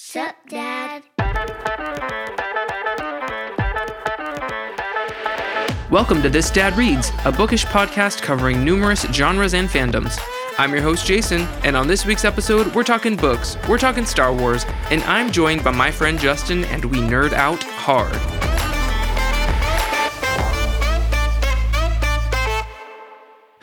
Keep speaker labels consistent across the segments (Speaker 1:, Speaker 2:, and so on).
Speaker 1: Sup, Dad?
Speaker 2: Welcome to This Dad Reads, a bookish podcast covering numerous genres and fandoms. I'm your host, Jason, and on this week's episode, we're talking books, we're talking Star Wars, and I'm joined by my friend Justin, and we nerd out hard.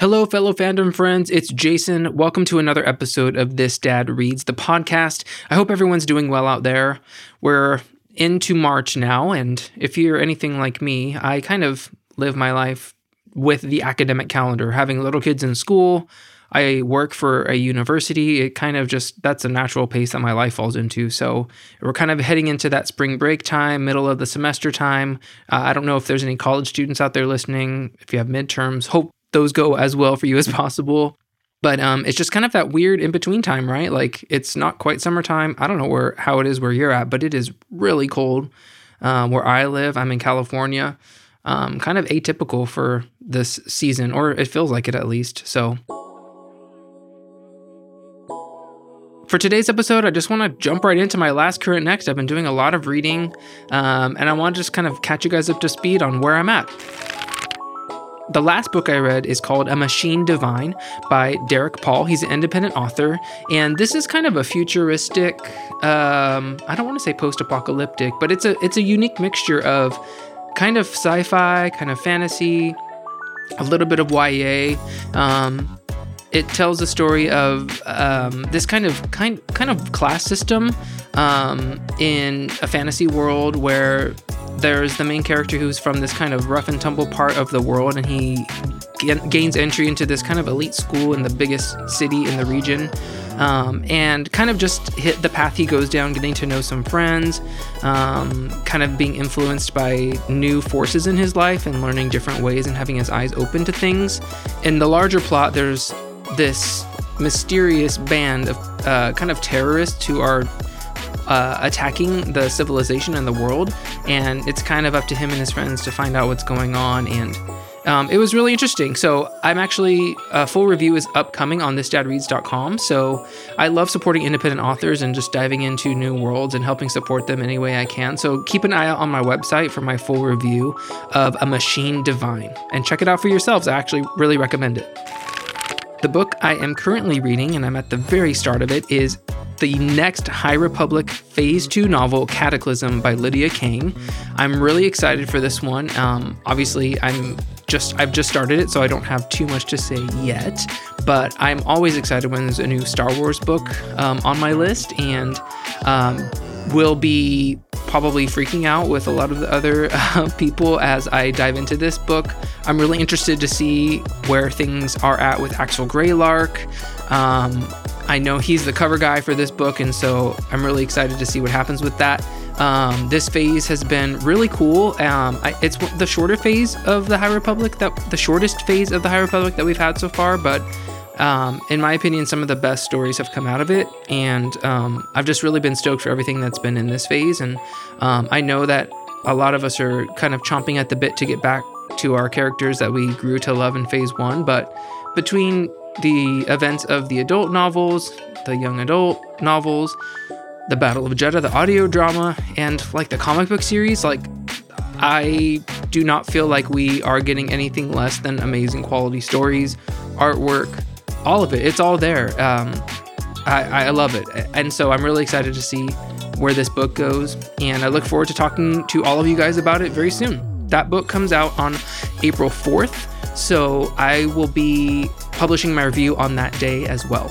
Speaker 2: Hello, fellow fandom friends. It's Jason. Welcome to another episode of This Dad Reads, the podcast. I hope everyone's doing well out there. We're into March now, and if you're anything like me, I kind of live my life with the academic calendar, having little kids in school. I work for a university. It kind of just, that's a natural pace that my life falls into. So we're kind of heading into that spring break time, middle of the semester time. Uh, I don't know if there's any college students out there listening. If you have midterms, hope those go as well for you as possible. But um, it's just kind of that weird in between time, right? Like it's not quite summertime. I don't know where how it is where you're at, but it is really cold um, where I live. I'm in California. Um, kind of atypical for this season, or it feels like it at least. So. For today's episode, I just want to jump right into my last current next. I've been doing a lot of reading, um, and I want to just kind of catch you guys up to speed on where I'm at. The last book I read is called A Machine Divine by Derek Paul. He's an independent author, and this is kind of a futuristic. Um, I don't want to say post-apocalyptic, but it's a it's a unique mixture of kind of sci-fi, kind of fantasy, a little bit of YA. Um, it tells the story of um, this kind of kind kind of class system um, in a fantasy world where there's the main character who's from this kind of rough and tumble part of the world, and he gains entry into this kind of elite school in the biggest city in the region. Um, and kind of just hit the path he goes down, getting to know some friends, um, kind of being influenced by new forces in his life and learning different ways and having his eyes open to things. In the larger plot, there's this mysterious band of uh, kind of terrorists who are uh, attacking the civilization and the world, and it's kind of up to him and his friends to find out what's going on. And um, it was really interesting. So I'm actually a full review is upcoming on thisdadreads.com. So I love supporting independent authors and just diving into new worlds and helping support them any way I can. So keep an eye out on my website for my full review of A Machine Divine and check it out for yourselves. I actually really recommend it. The book I am currently reading, and I'm at the very start of it, is the next High Republic Phase 2 novel, Cataclysm by Lydia Kang. I'm really excited for this one. Um, obviously, I'm just I've just started it, so I don't have too much to say yet. But I'm always excited when there's a new Star Wars book um, on my list, and um, will be probably freaking out with a lot of the other uh, people as I dive into this book. I'm really interested to see where things are at with Axel Greylark. Um, I know he's the cover guy for this book, and so I'm really excited to see what happens with that. Um, this phase has been really cool. Um, I, it's the shorter phase of the High Republic that the shortest phase of the High Republic that we've had so far, but um, in my opinion, some of the best stories have come out of it, and um, I've just really been stoked for everything that's been in this phase. And um, I know that a lot of us are kind of chomping at the bit to get back to our characters that we grew to love in phase one, but between the events of the adult novels, the young adult novels, the Battle of Jedha, the audio drama, and like the comic book series, like I do not feel like we are getting anything less than amazing quality stories, artwork, all of it. It's all there. Um, I, I love it. And so I'm really excited to see where this book goes. And I look forward to talking to all of you guys about it very soon. That book comes out on April 4th. So I will be publishing my review on that day as well.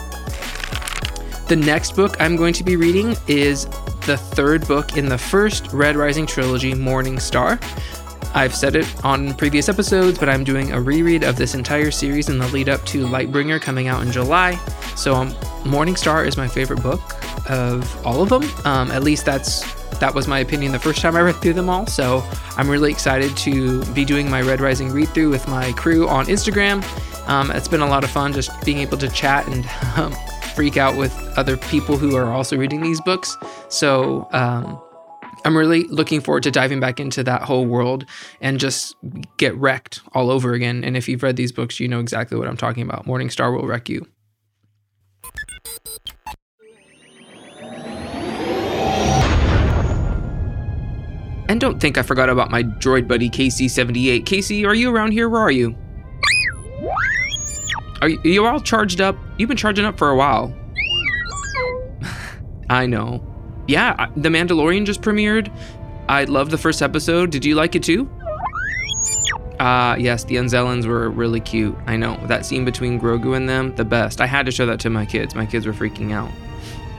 Speaker 2: The next book I'm going to be reading is the third book in the first Red Rising trilogy, Morning Star. I've said it on previous episodes, but I'm doing a reread of this entire series in the lead up to Lightbringer coming out in July. So, um, Morning Star is my favorite book of all of them. Um, at least that's that was my opinion the first time I read through them all. So, I'm really excited to be doing my Red Rising read through with my crew on Instagram. Um, it's been a lot of fun just being able to chat and um, freak out with other people who are also reading these books. So, um, I'm really looking forward to diving back into that whole world and just get wrecked all over again. And if you've read these books, you know exactly what I'm talking about. Morning Star will wreck you. And don't think I forgot about my droid buddy KC78. Casey, are you around here? Where are you? Are you, you all charged up? You've been charging up for a while. I know. Yeah, The Mandalorian just premiered. I loved the first episode. Did you like it too? Uh, yes, the Anzellans were really cute. I know. That scene between Grogu and them, the best. I had to show that to my kids. My kids were freaking out.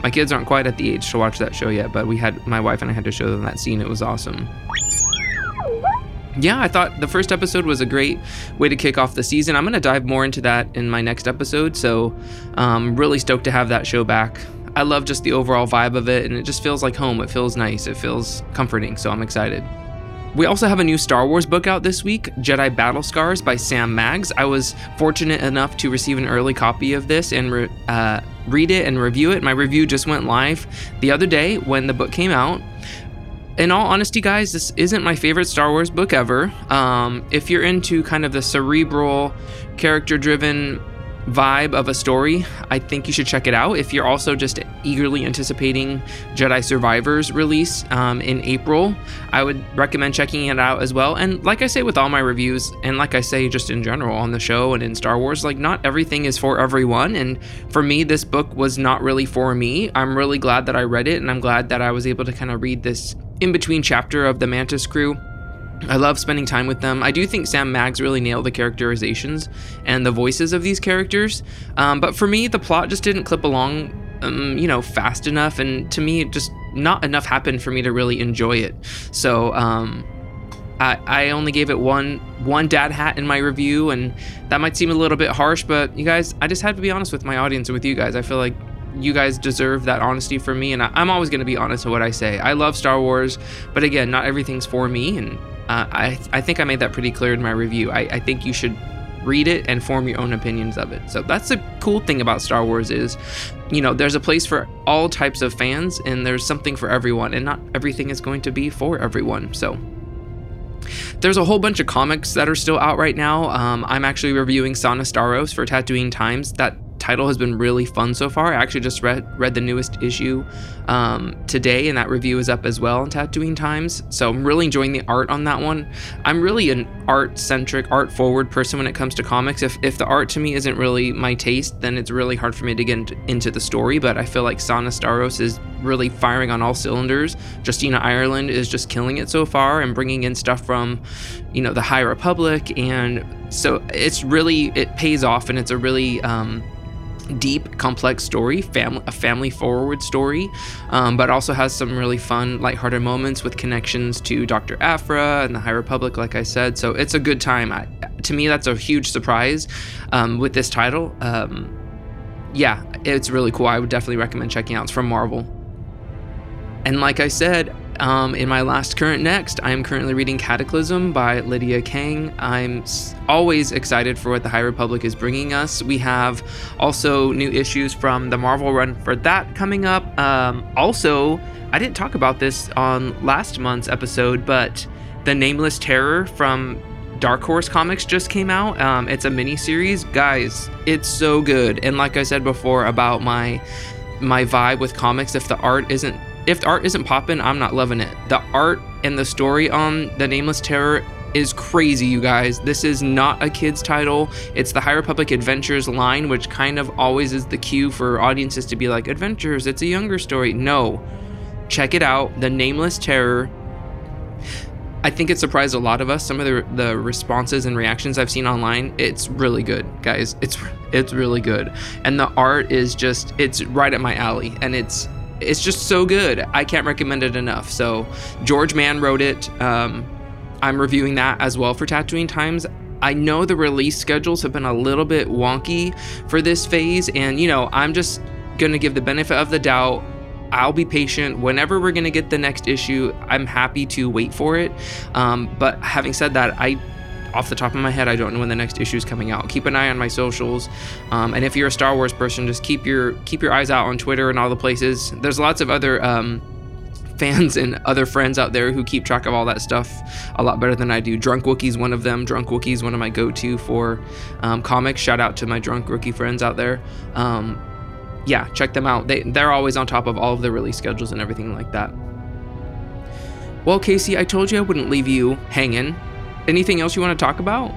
Speaker 2: My kids aren't quite at the age to watch that show yet, but we had my wife and I had to show them that scene. It was awesome. Yeah, I thought the first episode was a great way to kick off the season. I'm going to dive more into that in my next episode, so um, really stoked to have that show back. I love just the overall vibe of it, and it just feels like home. It feels nice. It feels comforting, so I'm excited. We also have a new Star Wars book out this week, Jedi Battle Scars by Sam Maggs. I was fortunate enough to receive an early copy of this and re- uh, read it and review it. My review just went live the other day when the book came out. In all honesty, guys, this isn't my favorite Star Wars book ever. Um, if you're into kind of the cerebral, character driven vibe of a story, I think you should check it out. If you're also just eagerly anticipating Jedi Survivor's release um, in April, I would recommend checking it out as well. And like I say with all my reviews, and like I say just in general on the show and in Star Wars, like not everything is for everyone. And for me, this book was not really for me. I'm really glad that I read it, and I'm glad that I was able to kind of read this in between chapter of the Mantis crew I love spending time with them. I do think Sam Maggs really nailed the characterizations and the voices of these characters. Um, but for me, the plot just didn't clip along, um, you know, fast enough. And to me, it just not enough happened for me to really enjoy it. So um, I, I only gave it one one dad hat in my review, and that might seem a little bit harsh, but you guys, I just had to be honest with my audience and with you guys. I feel like you guys deserve that honesty from me, and I, am always going to be honest with what I say. I love Star Wars, but again, not everything's for me, and uh, I, I think I made that pretty clear in my review. I, I think you should read it and form your own opinions of it. So that's the cool thing about Star Wars is, you know, there's a place for all types of fans and there's something for everyone and not everything is going to be for everyone. So there's a whole bunch of comics that are still out right now. Um, I'm actually reviewing Sana Starros for Tatooine Times. That title has been really fun so far. I actually just read read the newest issue um, today, and that review is up as well on Tatooine Times. So I'm really enjoying the art on that one. I'm really an art centric, art forward person when it comes to comics. If if the art to me isn't really my taste, then it's really hard for me to get into, the story. But I feel like Sana Starros is really firing on all cylinders. Justina Ireland is just killing it so far and bringing in stuff from, you know, the High Republic, and so it's really it pays off, and it's a really um, deep, complex story, family, a family forward story, um, but also has some really fun, lighthearted moments with connections to Dr. Aphra and the High Republic, like I said. So it's a good time. I, to me, that's a huge surprise um, with this title. Um, yeah, it's really cool. I would definitely recommend checking out. It's from Marvel. And like I said, um, in my last current next, I am currently reading Cataclysm by Lydia Kang. I'm always excited for what the High Republic is bringing us. We have also new issues from the Marvel run for that coming up. Um, also, I didn't talk about this on last month's episode, but the Nameless Terror from Dark Horse Comics just came out. Um, it's a mini series, guys. It's so good, and like I said before about my my vibe with comics, if the art isn't if the art isn't popping, I'm not loving it. The art and the story on The Nameless Terror is crazy, you guys. This is not a kid's title. It's the High Republic Adventures line, which kind of always is the cue for audiences to be like, Adventures, it's a younger story. No. Check it out. The Nameless Terror. I think it surprised a lot of us. Some of the, the responses and reactions I've seen online, it's really good, guys. It's it's really good, and the art is just it's right at my alley, and it's it's just so good. I can't recommend it enough. So George Mann wrote it. Um, I'm reviewing that as well for Tatooine Times. I know the release schedules have been a little bit wonky for this phase, and you know, I'm just gonna give the benefit of the doubt. I'll be patient. Whenever we're gonna get the next issue, I'm happy to wait for it. Um, but having said that, I off the top of my head, I don't know when the next issue is coming out. Keep an eye on my socials, um, and if you're a Star Wars person, just keep your keep your eyes out on Twitter and all the places. There's lots of other um, fans and other friends out there who keep track of all that stuff a lot better than I do. Drunk Wookie's one of them. Drunk Wookie's one of my go-to for um, comics. Shout out to my Drunk Wookie friends out there. Um, yeah, check them out. They they're always on top of all of the release schedules and everything like that. Well, Casey, I told you I wouldn't leave you hanging. Anything else you want to talk about?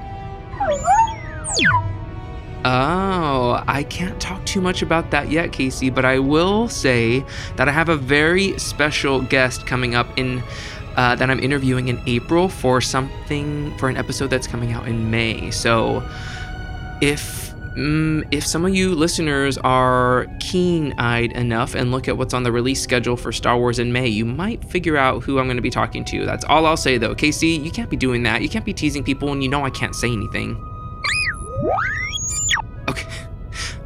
Speaker 2: Oh, I can't talk too much about that yet, Casey, but I will say that I have a very special guest coming up in uh, that I'm interviewing in April for something for an episode that's coming out in May. So, if mm, if some of you listeners are keen-eyed enough and look at what's on the release schedule for Star Wars in May, you might figure out who I'm going to be talking to. That's all I'll say, though. Casey, you can't be doing that. You can't be teasing people, and you know I can't say anything. Okay.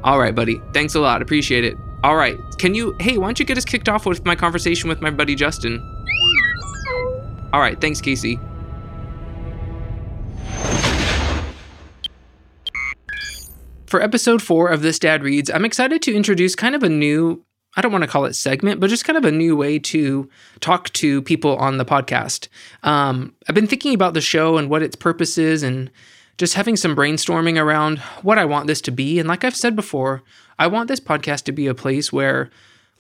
Speaker 2: All right, buddy. Thanks a lot. Appreciate it. All right. Can you, hey, why don't you get us kicked off with my conversation with my buddy Justin? All right. Thanks, Casey. For episode four of This Dad Reads, I'm excited to introduce kind of a new, I don't want to call it segment, but just kind of a new way to talk to people on the podcast. Um, I've been thinking about the show and what its purpose is and just having some brainstorming around what I want this to be. And like I've said before, I want this podcast to be a place where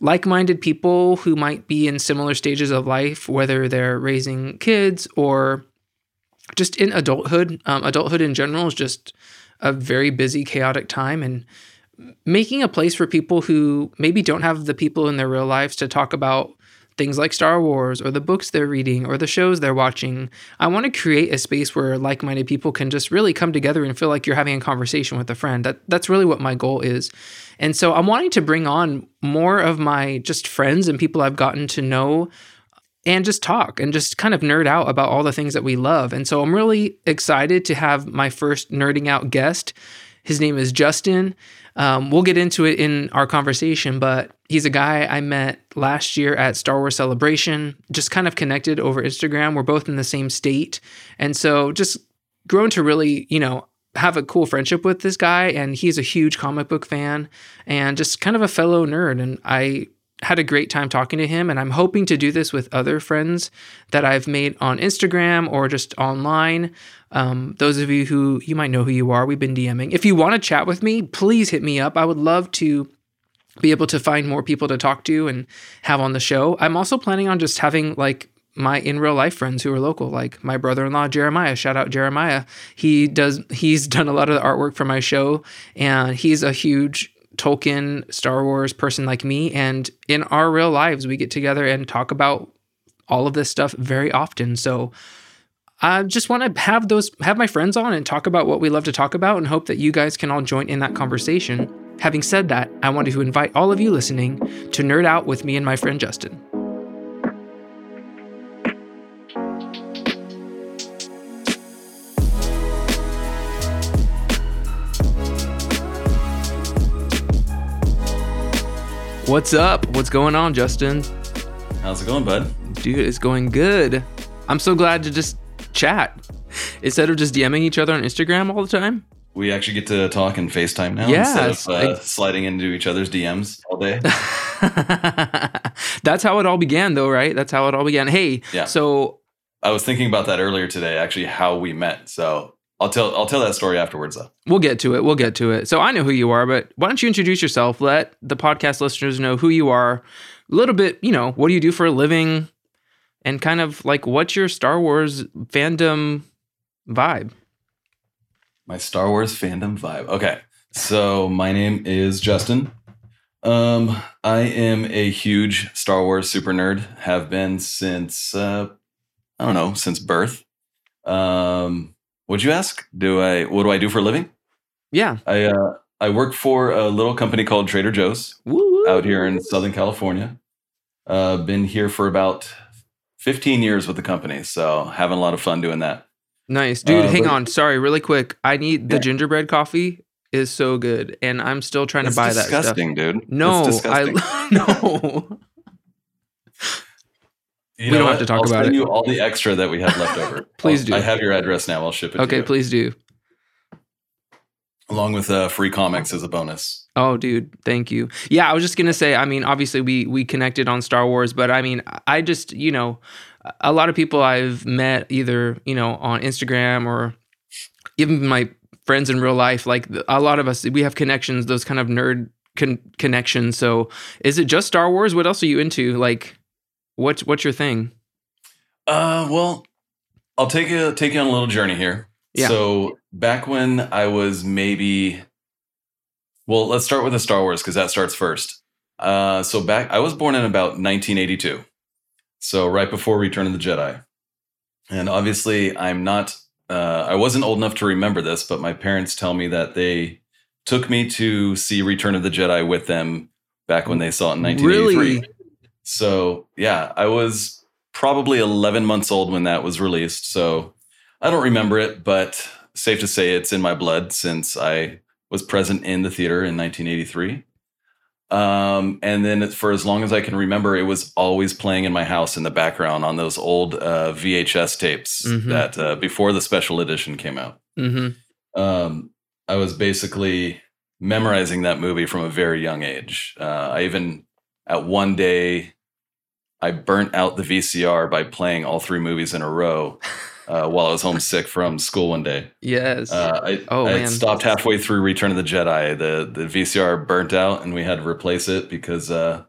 Speaker 2: like minded people who might be in similar stages of life, whether they're raising kids or just in adulthood, um, adulthood in general is just a very busy, chaotic time. And making a place for people who maybe don't have the people in their real lives to talk about things like Star Wars or the books they're reading or the shows they're watching. I want to create a space where like-minded people can just really come together and feel like you're having a conversation with a friend. That that's really what my goal is. And so I'm wanting to bring on more of my just friends and people I've gotten to know and just talk and just kind of nerd out about all the things that we love. And so I'm really excited to have my first nerding out guest. His name is Justin. Um, we'll get into it in our conversation, but he's a guy I met last year at Star Wars Celebration, just kind of connected over Instagram. We're both in the same state. And so just grown to really, you know, have a cool friendship with this guy. And he's a huge comic book fan and just kind of a fellow nerd. And I had a great time talking to him. And I'm hoping to do this with other friends that I've made on Instagram or just online. Um, those of you who you might know who you are, we've been DMing. If you want to chat with me, please hit me up. I would love to be able to find more people to talk to and have on the show. I'm also planning on just having like my in real life friends who are local, like my brother in law Jeremiah. Shout out Jeremiah. He does he's done a lot of the artwork for my show, and he's a huge Tolkien Star Wars person like me. And in our real lives, we get together and talk about all of this stuff very often. So I just want to have those have my friends on and talk about what we love to talk about and hope that you guys can all join in that conversation. Having said that, I wanted to invite all of you listening to nerd out with me and my friend Justin. What's up? What's going on, Justin?
Speaker 1: How's it going, bud?
Speaker 2: Dude, it's going good. I'm so glad to just chat instead of just DMing each other on Instagram all the time.
Speaker 1: We actually get to talk and FaceTime now
Speaker 2: Yeah,
Speaker 1: instead of uh,
Speaker 2: like-
Speaker 1: sliding into each other's DMs all day.
Speaker 2: That's how it all began, though, right? That's how it all began. Hey,
Speaker 1: Yeah.
Speaker 2: so
Speaker 1: I was thinking about that earlier today, actually, how we met. So I'll tell I'll tell that story afterwards, though.
Speaker 2: we'll get to it. We'll get to it. So I know who you are, but why don't you introduce yourself? Let the podcast listeners know who you are. A little bit, you know, what do you do for a living? And kind of like what's your Star Wars fandom vibe?
Speaker 1: My Star Wars fandom vibe. Okay. So my name is Justin. Um, I am a huge Star Wars super nerd. Have been since uh, I don't know, since birth. Um, what'd you ask? Do I what do I do for a living?
Speaker 2: Yeah.
Speaker 1: I uh, I work for a little company called Trader Joe's.
Speaker 2: Woo-woo.
Speaker 1: out here in Southern California. Uh, been here for about 15 years with the company, so having a lot of fun doing that.
Speaker 2: Nice. Dude,
Speaker 1: Uh,
Speaker 2: hang
Speaker 1: but-
Speaker 2: on. Sorry, really quick. I need the
Speaker 1: Yeah.
Speaker 2: gingerbread coffee is so good and I'm still trying
Speaker 1: It's
Speaker 2: to buy that stuff.
Speaker 1: disgusting, dude.
Speaker 2: No,
Speaker 1: it's disgusting.
Speaker 2: I no.
Speaker 1: You
Speaker 2: we don't have to talk
Speaker 1: I'll
Speaker 2: about
Speaker 1: send
Speaker 2: it.
Speaker 1: you all the extra that we have left over.
Speaker 2: Please
Speaker 1: I'll-
Speaker 2: do.
Speaker 1: I have your address now. I'll ship it. to
Speaker 2: Okay, please do.
Speaker 1: Along with uh, free comics as a bonus.
Speaker 2: Oh, dude, thank you. Yeah, I was just gonna say. I mean, obviously we we connected on Star Wars, but I mean, I just you know, a lot of people I've met either you know on Instagram or even my friends in real life. Like a lot of us, we have connections. Those kind of nerd con- connections. So, is it just Star Wars? What else are you into? Like, what's what's your thing?
Speaker 1: Uh, well, I'll take you take you on a little journey here.
Speaker 2: Yeah.
Speaker 1: So back when I was maybe, well, let's start with the Star Wars because that starts first. Uh, so back, I was born in about 1982, so right before Return of the Jedi, and obviously I'm not. Uh, I wasn't old enough to remember this, but my parents tell me that they took me to see Return of the Jedi with them back when they saw it in 1983.
Speaker 2: Really?
Speaker 1: So yeah, I was probably 11 months old when that was released. So I don't remember it, but safe to say it's in my blood since I was present in the theater in 1983. Um, and then for as long as I can remember, it was always playing in my house in the background on those old uh, VHS tapes
Speaker 2: Mhm.
Speaker 1: that uh, before the special edition came out.
Speaker 2: Mm-hmm.
Speaker 1: Um, I was basically memorizing that movie from a very young age. Uh, I even at one day I burnt out the VCR by playing all three movies in a row uh, while I was homesick from school one day.
Speaker 2: Yes.
Speaker 1: Uh, I,
Speaker 2: Oh,
Speaker 1: I
Speaker 2: man.
Speaker 1: stopped halfway through Return of the Jedi. The the VCR burnt out, and we had to replace it because uh,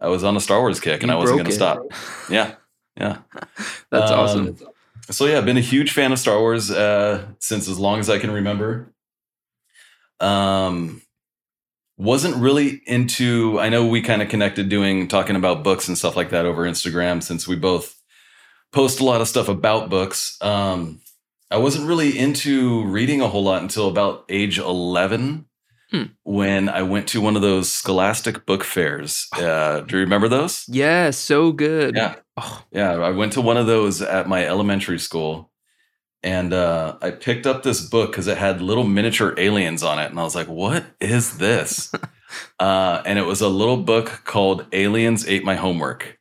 Speaker 1: I was on a Star Wars kick, and
Speaker 2: You
Speaker 1: I wasn't going to stop. Yeah, yeah.
Speaker 2: That's
Speaker 1: Um,
Speaker 2: awesome.
Speaker 1: So yeah, I've been a huge fan of Star Wars uh, since as long as I can remember. Um, wasn't really into. I know we kind of connected doing talking about books and stuff like that over Instagram since we both post a lot of stuff about books. Um, I wasn't really into reading a whole lot until about age eleven.
Speaker 2: Hmm.
Speaker 1: When I went to one of those Scholastic book fairs, uh, do you remember those?
Speaker 2: Yes, so good.
Speaker 1: Yeah.
Speaker 2: Oh,
Speaker 1: Yeah, I went to one of those at my elementary school, and uh, I picked up this book because it had little miniature aliens on it, and I was like, "What is this?" uh, and it was a little book called "Aliens Ate My Homework"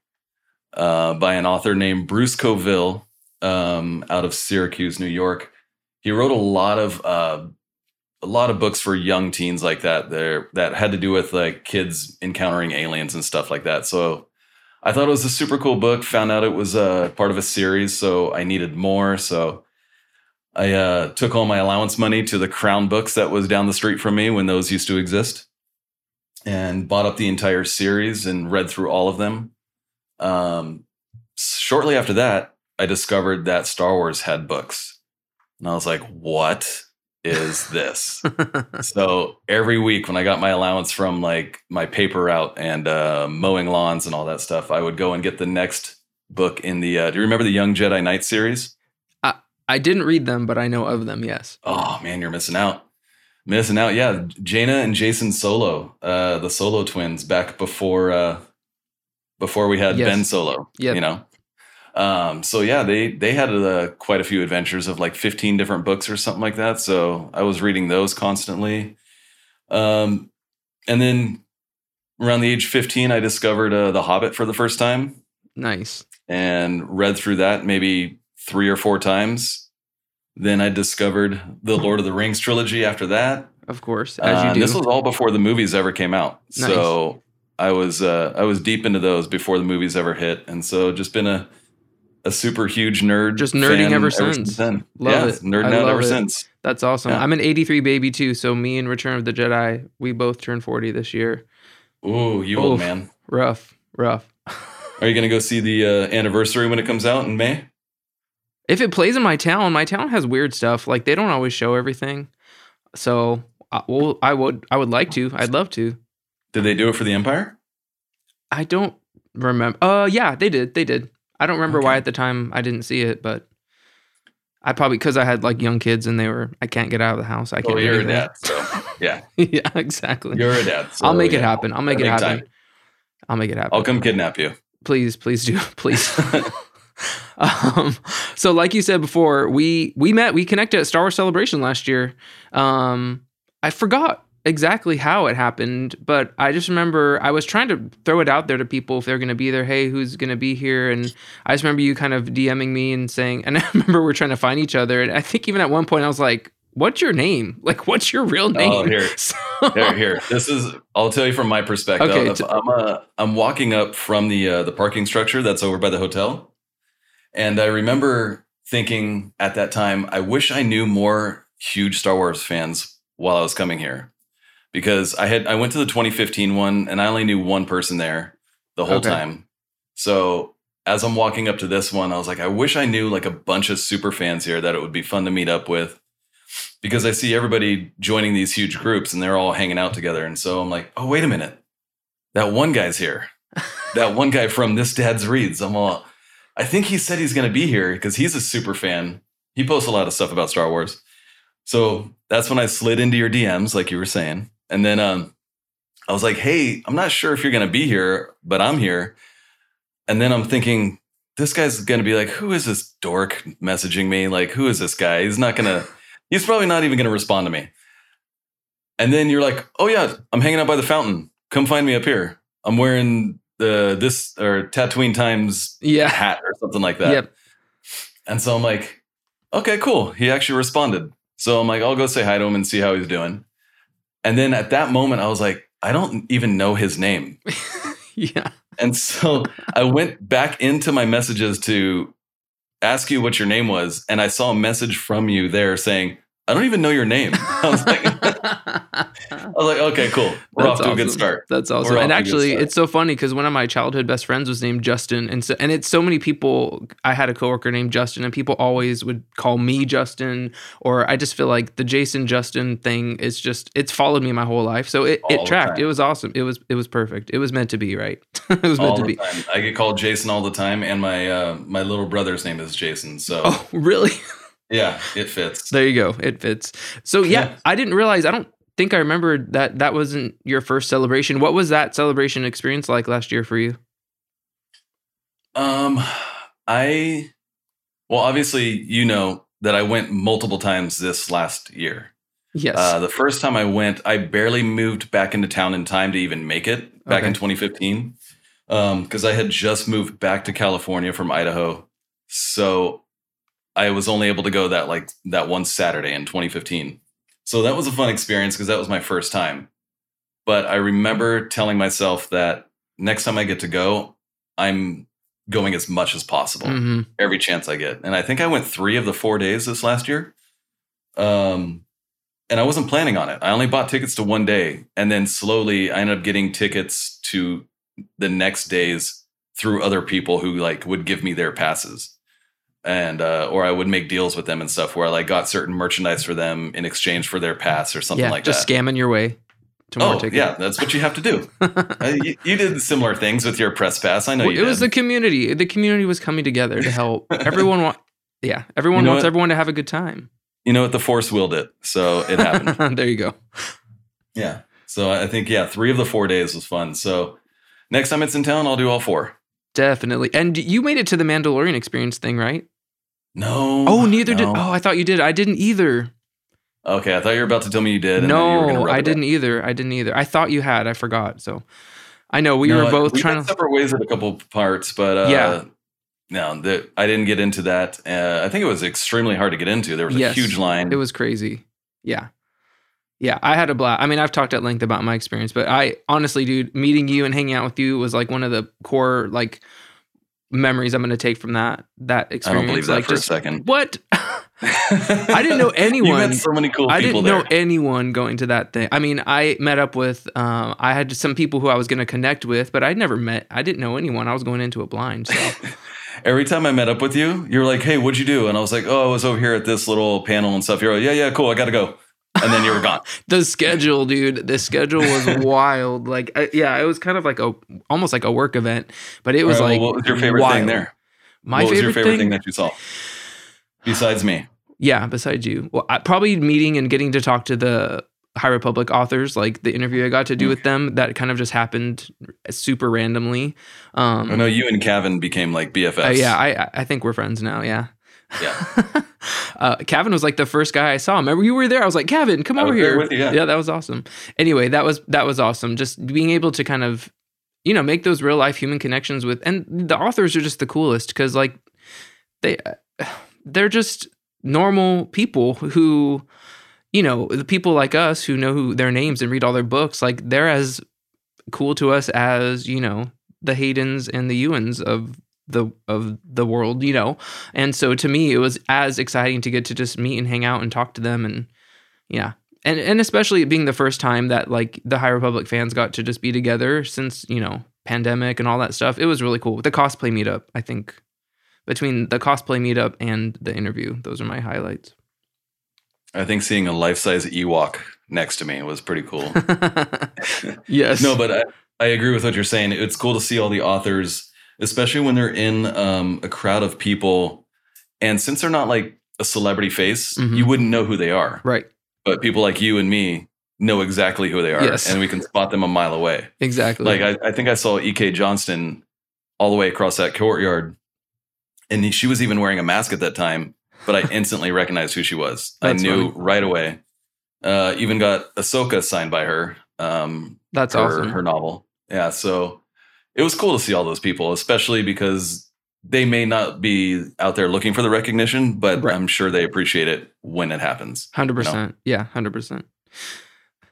Speaker 1: uh, by an author named Bruce Coville um, out of Syracuse, New York. He wrote a lot of uh, a lot of books for young teens like that. There that had to do with like kids encountering aliens and stuff like that. So I thought it was a super cool book. Found out it was uh, part of a series, so I needed more. So I uh, took all my allowance money to the Crown Books that was down the street from me when those used to exist, and bought up the entire series and read through all of them. Um, shortly after that, I discovered that Star Wars had books, and I was like, "What is this?" so every week when I got my allowance from like my paper route and uh, mowing lawns and all that stuff, I would go and get the next book in the. Uh, do you remember the Young Jedi Knight series?
Speaker 2: I didn't read them, but I know of them. Yes.
Speaker 1: Oh man, you're missing out. Missing out. Yeah, Jaina and Jacen Solo, uh, the Solo twins, back before uh, before we had
Speaker 2: Yes.
Speaker 1: Ben Solo.
Speaker 2: Yep.
Speaker 1: You know. Um, so yeah, they they had uh, quite a few adventures of like 15 different books or something like that. So I was reading those constantly. Um, and then around the age 15, I discovered uh, The Hobbit for the first time
Speaker 2: Nice.
Speaker 1: and read through that maybe three or four times. Then I discovered the Lord of the Rings trilogy after that.
Speaker 2: Of course,
Speaker 1: Uh,
Speaker 2: as you
Speaker 1: and
Speaker 2: do.
Speaker 1: This was all before the movies ever came out. So I was uh, I was deep into those before the movies ever hit, and so just been a a super huge nerd.
Speaker 2: Just nerding
Speaker 1: fan
Speaker 2: ever since.
Speaker 1: then.
Speaker 2: Love
Speaker 1: yeah,
Speaker 2: it.
Speaker 1: nerding out ever
Speaker 2: it.
Speaker 1: since.
Speaker 2: That's awesome.
Speaker 1: Yeah.
Speaker 2: I'm an 83 baby too, so me and Return of the Jedi, we both turned 40 this year.
Speaker 1: Ooh, you old man.
Speaker 2: Rough, rough.
Speaker 1: Are you gonna go see the uh, anniversary when it comes out in May?
Speaker 2: If it plays in my town, my town has weird stuff. Like they don't always show everything. So, uh, well, I would, I would like to. I'd love to.
Speaker 1: Did they do it for the Empire?
Speaker 2: I don't remember. Uh, yeah, they did. They did. I don't remember why at the time I didn't see it, but I probably because I had like young kids and they were. I can't get out of the house. I can't.
Speaker 1: Oh,
Speaker 2: do
Speaker 1: you're a dad. So yeah,
Speaker 2: yeah, exactly.
Speaker 1: you're a dad. so,
Speaker 2: I'll make it happen. I'll make it happen.
Speaker 1: time.
Speaker 2: I'll make it happen.
Speaker 1: I'll come kidnap you.
Speaker 2: please please do please um, so like you said before we we met we connected at star wars celebration last year um, i forgot exactly how it happened but i just remember i was trying to throw it out there to people if they're going to be there hey who's going to be here and i just remember you kind of dming me and saying and i remember we're trying to find each other and i think even at one point i was like what's your name like what's your real name
Speaker 1: Oh, here.
Speaker 2: So-
Speaker 1: Here, here. This is. I'll tell you from my perspective.
Speaker 2: Okay,
Speaker 1: I'm,
Speaker 2: t-
Speaker 1: I'm, uh, I'm walking up from the uh, the parking structure that's over by the hotel, and I remember thinking at that time, I wish I knew more huge Star Wars fans while I was coming here, because I had I went to the 2015 one and I only knew one person there the whole
Speaker 2: Okay.
Speaker 1: time. So as I'm walking up to this one, I was like, I wish I knew like a bunch of super fans here that it would be fun to meet up with because I see everybody joining these huge groups and they're all hanging out together. And so I'm like, oh, wait a minute. That one guy's here. that one guy from This Dad's Reads. I'm all, I think he said he's going to be here because he's a super fan. He posts a lot of stuff about Star Wars. So that's when I slid into your DMs, like you were saying. And then um, I was like, hey, I'm not sure if you're going to be here, but I'm here. And then I'm thinking, this guy's going to be like, who is this dork messaging me? Like, who is this guy? He's not going to, he's probably not even going to respond to me. And then you're like, oh, yeah, I'm hanging out by the fountain. Come find me up here. I'm wearing the this or Tatooine Times
Speaker 2: Yeah.
Speaker 1: hat or something like that.
Speaker 2: Yep.
Speaker 1: And so I'm like, okay, cool. He actually responded. So I'm like, I'll go say hi to him and see how he's doing. And then at that moment, I was like, I don't even know his name.
Speaker 2: Yeah.
Speaker 1: And so I went back into my messages to ask you what your name was. And I saw a message from you there saying, I don't even know your name. I was like, I was like okay, cool. We're
Speaker 2: That's
Speaker 1: off to a good start.
Speaker 2: That's awesome. And
Speaker 1: to a good
Speaker 2: actually, it's so funny because one of my childhood best friends was named Justin, and so and it's so many people. I had a coworker named Justin, and people always would call me Justin, or I just feel like the Jason Justin thing is just it's followed me my whole life. So it,
Speaker 1: All
Speaker 2: it tracked. It was awesome. It was it was perfect. It was meant to be, right? it was meant to be.
Speaker 1: time. I get called Jason all the time, and my uh, my little brother's name is Jason. So
Speaker 2: Oh, really?
Speaker 1: yeah, it fits.
Speaker 2: There you go. It fits. So yeah,
Speaker 1: Yeah.
Speaker 2: I didn't realize. I don't think I remembered that that wasn't your first celebration. What was that celebration experience like last year for you?
Speaker 1: Um, I well, obviously, you know that I went multiple times this last year.
Speaker 2: Yes.
Speaker 1: Uh, the first time I went, I barely moved back into town in time to even make it back in 2015 because I had just moved back to California from Idaho. So I was only able to go that like that one Saturday in 2015. So that was a fun experience because that was my first time. But I remember telling myself that next time I get to go, I'm going as much as possible
Speaker 2: hmm
Speaker 1: every chance I get. And I think I went three of the four days this last year. Um, and I wasn't planning on it. I only bought tickets to one day. And then slowly I ended up getting tickets to the next days through other people who like would give me their passes. And uh, or I would make deals with them and stuff where I like got certain merchandise for them in exchange for their pass or something
Speaker 2: yeah,
Speaker 1: like
Speaker 2: just
Speaker 1: that.
Speaker 2: Just scamming your way to more
Speaker 1: oh, yeah, that's what you have to do. Uh, you, you did similar things with your press pass. I know
Speaker 2: Well,
Speaker 1: you
Speaker 2: it was the community. The community was coming together to help. Everyone want, yeah, everyone
Speaker 1: You know
Speaker 2: wants
Speaker 1: what?
Speaker 2: everyone to have a good time.
Speaker 1: you know what? The force willed it, so it happened.
Speaker 2: there you go.
Speaker 1: Yeah. So I think yeah, three of the four days was fun. So next time it's in town, I'll do all four.
Speaker 2: Definitely. And you made it to the Mandalorian experience thing, right?
Speaker 1: No.
Speaker 2: Oh, neither did. Oh, I thought you did. I didn't either.
Speaker 1: Okay, I thought you were about to tell me you did. then you were
Speaker 2: No, I didn't either. I didn't either. I thought you had. I forgot. So I know we
Speaker 1: No,
Speaker 2: were both
Speaker 1: we
Speaker 2: trying to.
Speaker 1: separate ways at a couple parts, but uh,
Speaker 2: Yeah.
Speaker 1: No, the, I didn't get into that. Uh, I think it was extremely hard to get into. There was
Speaker 2: Yes.
Speaker 1: a huge line.
Speaker 2: It was crazy. Yeah. Yeah, I had a blast. I mean, I've talked at length about my experience, but I honestly, dude, meeting you and hanging out with you was like one of the core like memories I'm going to take from that that experience.
Speaker 1: I don't believe that
Speaker 2: like
Speaker 1: for
Speaker 2: just
Speaker 1: a second.
Speaker 2: what?
Speaker 1: I
Speaker 2: didn't know
Speaker 1: You
Speaker 2: anyone-
Speaker 1: met so many cool people.
Speaker 2: I didn't
Speaker 1: there.
Speaker 2: know anyone going to that thing. I mean, I met up with, um, I had some people who I was going to connect with, but I'd never met. I didn't know anyone. I was going into it blind. So
Speaker 1: Every time I met up with you, you're like, "Hey, what'd you do?" And I was like, "Oh, I was over here at this little panel and stuff." You're like, "Yeah, yeah, cool. I gotta go." And then you were gone.
Speaker 2: the schedule, dude, the schedule was wild. Like, I, yeah, it was kind of like a, almost like a work event, but it was
Speaker 1: right,
Speaker 2: like,
Speaker 1: well, what was your favorite
Speaker 2: wild.
Speaker 1: thing there?
Speaker 2: My
Speaker 1: what was
Speaker 2: favorite,
Speaker 1: your favorite
Speaker 2: thing,
Speaker 1: thing that you saw besides me?
Speaker 2: yeah, besides you, well, I, probably meeting and getting to talk to the High Republic authors, like the interview I got to do
Speaker 1: Mm.
Speaker 2: with them, that kind of just happened super randomly. Um,
Speaker 1: I know you and Kevin became like BFFs.
Speaker 2: Uh, yeah, I- I think we're friends now. Yeah.
Speaker 1: Yeah.
Speaker 2: uh, Kevin was like the first guy I saw. Remember you were there? I was like, Kevin, come
Speaker 1: I
Speaker 2: over here.
Speaker 1: you, yeah.
Speaker 2: that was awesome. Anyway, that was that was awesome. Just being able to kind of, you know, make those real life human connections with, and the authors are just the coolest because like they they're just normal people who, you know, the people like us who know who their names and read all their books. Like they're as cool to us as you know the Haydens and the Ewans of the of the world, you know. And so to me, it was as exciting to get to just meet and hang out and talk to them, and yeah, and and especially it being the first time that like the High Republic fans got to just be together since you know pandemic and all that stuff. It was really cool. The cosplay meetup, I think, between the cosplay meetup and the interview, those are my highlights.
Speaker 1: I think seeing a life size Ewok next to me was pretty cool.
Speaker 2: yes.
Speaker 1: no, but I, I agree with what you're saying. It's cool to see all the authors, especially when they're in um, a crowd of people. And since they're not like a celebrity face,
Speaker 2: Mhm.
Speaker 1: you wouldn't know who they are.
Speaker 2: Right.
Speaker 1: But people like you and me know exactly who they are.
Speaker 2: Yes.
Speaker 1: And we can spot them a mile away.
Speaker 2: Exactly.
Speaker 1: Like I, I think I saw E.K. Johnston all the way across that courtyard. And he- she was even wearing a mask at that time, but I instantly recognized who she was.
Speaker 2: That's
Speaker 1: I knew
Speaker 2: funny.
Speaker 1: right away. Uh, even got Ahsoka signed by her. Um,
Speaker 2: That's
Speaker 1: her,
Speaker 2: awesome.
Speaker 1: her novel. Yeah, so it was cool to see all those people, especially because they may not be out there looking for the recognition, but
Speaker 2: Right.
Speaker 1: I'm sure they appreciate it when it happens.
Speaker 2: Hundred percent. Yeah, hundred percent.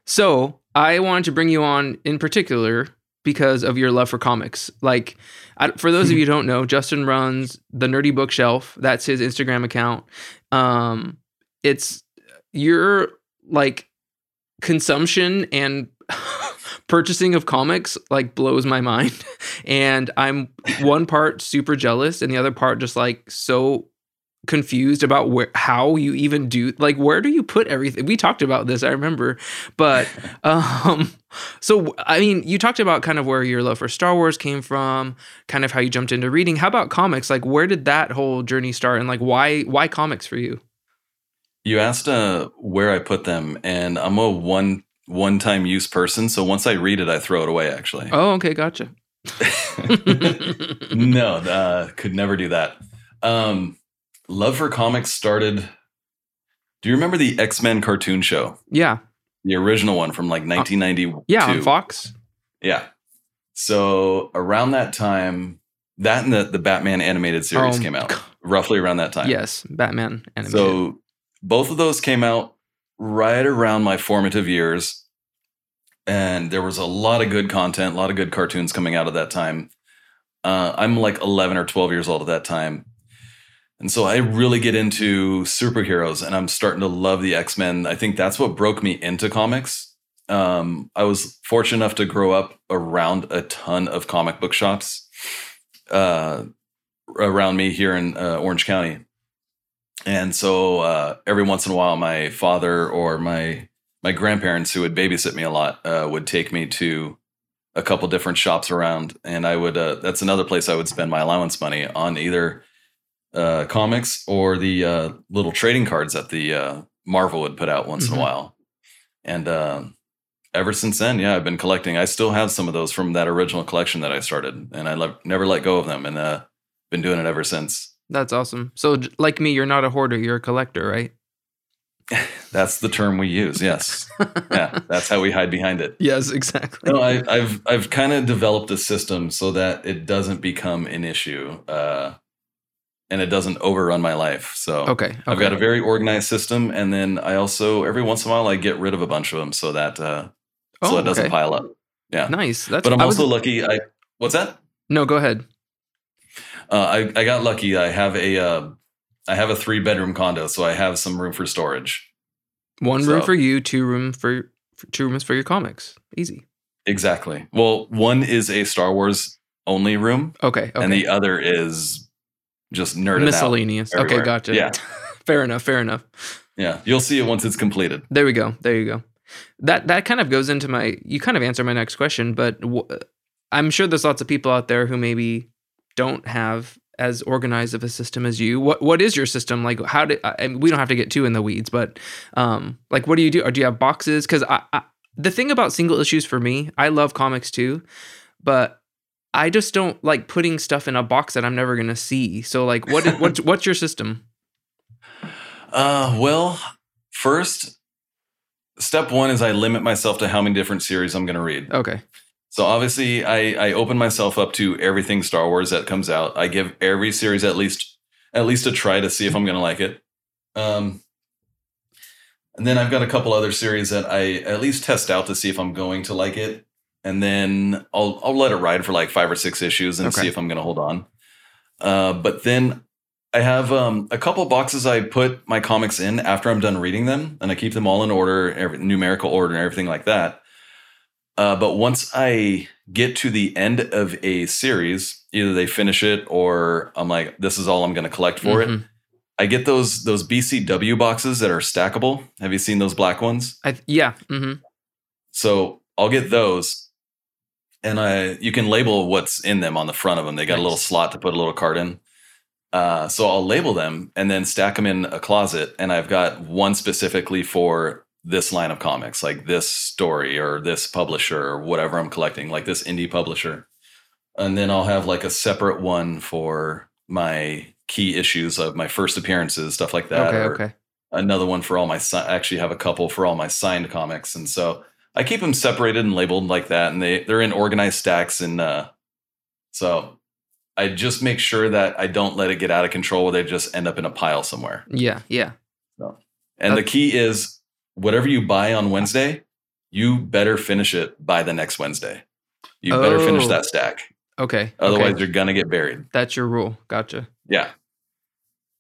Speaker 2: So I wanted to bring you on in particular because of your love for comics. Like, I, for those of you who don't know, Justin runs the Nerdy Bookshelf. That's his Instagram account. Um, it's your like consumption and purchasing of comics like blows my mind. And i'm one part super jealous and the other part just like so confused about where how you even do like where do you put everything? We talked about this i remember but um so i mean you talked about kind of where your love for star wars came from kind of how you jumped into reading. How about comics? Like where did that whole journey start and like why why comics for you?
Speaker 1: You asked uh, where I put them, and I'm a one one time use person. So once I read it, I throw it away. Actually,
Speaker 2: oh okay gotcha
Speaker 1: no, uh, could never do that. Um, love for comics started. Do you remember the X Men cartoon show,
Speaker 2: yeah
Speaker 1: the original one from like 1992?
Speaker 2: Uh, yeah on fox
Speaker 1: Yeah. So around that time, that and the, the Batman animated series
Speaker 2: Um,
Speaker 1: came out roughly around that time.
Speaker 2: yes batman animated.
Speaker 1: So both of those came out right around my formative years. And there was a lot of good content, a lot of good cartoons coming out at that time. Uh, I'm like 11 or 12 years old at that time. And so I really get into superheroes and I'm starting to love the X Men. I think that's what broke me into comics. Um, I was fortunate enough to grow up around a ton of comic book shops uh, around me here in uh, Orange County. And so uh, every once in a while, my father or my my grandparents, who would babysit me a lot, uh, would take me to a couple different shops around, and I would. Uh, that's another place I would spend my allowance money on either uh, comics or the uh, little trading cards that the uh, Marvel would put out once in
Speaker 2: Mhm.
Speaker 1: a while. And uh, ever since then, yeah, I've been collecting. I still have some of those from that original collection that I started, and I le- never let go of them, and uh, been doing it ever since.
Speaker 2: That's awesome. So, like me, you're not a hoarder, you're a collector, right?
Speaker 1: That's the term we use. Yes. Yeah. That's how we hide behind it.
Speaker 2: yes, exactly.
Speaker 1: No, I, I've I've kind of developed a system so that it doesn't become an issue, uh, and it doesn't overrun my life. So
Speaker 2: okay. okay.
Speaker 1: I've got a very organized system, and then I also every once in a while I get rid of a bunch of them so that uh, so
Speaker 2: Oh,
Speaker 1: it doesn't pile up. Yeah.
Speaker 2: nice. That's
Speaker 1: But I'm
Speaker 2: was-
Speaker 1: also lucky. I what's that?
Speaker 2: no. Go ahead.
Speaker 1: Uh, I I got lucky. I have a uh, I have a three bedroom condo, so I have some room for storage.
Speaker 2: One room for you, two room for, for two rooms for your comics. Easy.
Speaker 1: Exactly. Well, one is a Star Wars only room,
Speaker 2: Okay. Okay.
Speaker 1: and the other is just nerded out.
Speaker 2: Miscellaneous. Okay, gotcha.
Speaker 1: Yeah.
Speaker 2: fair enough. Fair enough.
Speaker 1: Yeah, you'll see it once it's completed.
Speaker 2: There we go. There you go. That that kind of goes into my. You kind of answer my next question, but w- I'm sure there's lots of people out there who maybe don't have as organized of a system as you. What what is your system like? How do I, and we don't have to get too in the weeds, but um, like what do you do? Or do you have boxes? Because I, I the thing about single issues for me, I love comics too, but I just don't like putting stuff in a box that I'm never gonna see. So like, what what's what's your system?
Speaker 1: Uh, well, first, step one is I limit myself to how many different series I'm going to read.
Speaker 2: Okay.
Speaker 1: So obviously, I I open myself up to everything Star Wars that comes out. I give every series at least at least a try to see if I'm going to like it. Um, and then I've got a couple other series that I at least test out to see if I'm going to like it, and then I'll I'll let it ride for like five or six issues and
Speaker 2: Okay.
Speaker 1: see if I'm going to hold on. Uh, but then I have um, a couple boxes I put my comics in after I'm done reading them, and I keep them all in order, every, numerical order, and everything like that. Uh, but once I get to the end of a series, either they finish it or I'm like, this is all I'm going to collect for it.
Speaker 2: Mhm.
Speaker 1: I get those those BCW boxes that are stackable. Have you seen those black ones?
Speaker 2: I, yeah. hmm
Speaker 1: So I'll get those, and I you can label what's in them on the front of them. They got a little slot to put a little card in. Uh, so I'll label them and then stack them in a closet, and I've got one specifically for this line of comics, like this story or this publisher or whatever I'm collecting, like this indie publisher. And then I'll have like a separate one for my key issues of my first appearances, stuff like that.
Speaker 2: Okay. Okay.
Speaker 1: another one for all my si- I actually have a couple for all my signed comics and so i keep them separated and labeled like that and they they're in organized stacks and uh so i just make sure that i don't let it get out of control where they just end up in a pile somewhere
Speaker 2: Yeah. Yeah.
Speaker 1: and the key is whatever you buy on wednesday you better finish it by the next wednesday you better finish
Speaker 2: Oh.
Speaker 1: that stack
Speaker 2: Okay.
Speaker 1: otherwise
Speaker 2: okay.
Speaker 1: you're gonna get buried
Speaker 2: that's your rule. Gotcha.
Speaker 1: yeah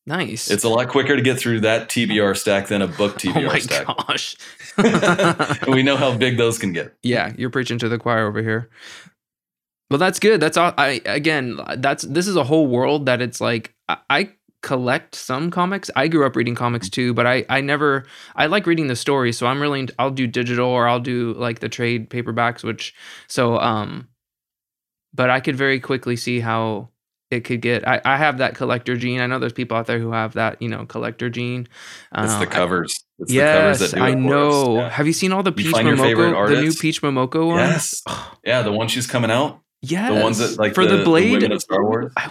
Speaker 2: Nice.
Speaker 1: it's a lot quicker to get through that tbr stack than a book TBR stack.
Speaker 2: oh my
Speaker 1: stack
Speaker 2: gosh.
Speaker 1: we know how big those can get
Speaker 2: yeah, you're preaching to the choir over here. Well, that's good. That's all. I again, that's this is a whole world that it's like I, I collect some comics. I grew up reading comics too, but I I never I like reading the stories, so I'm really I'll do digital or I'll do like the trade paperbacks, which so um, but I could very quickly see how it could get. I I have that collector gene. I know there's people out there who have that you know collector gene.
Speaker 1: It's
Speaker 2: Uh,
Speaker 1: the covers. It's
Speaker 2: yes,
Speaker 1: the covers that do it
Speaker 2: I know.
Speaker 1: Yeah.
Speaker 2: Have you seen all the Peach
Speaker 1: find your favorite
Speaker 2: Momoko, the new? Peach Momoko ones?
Speaker 1: Yes. Yeah, the one she's coming out.
Speaker 2: Yes.
Speaker 1: The ones that like
Speaker 2: for the,
Speaker 1: the
Speaker 2: blade.
Speaker 1: of Star Wars.
Speaker 2: I-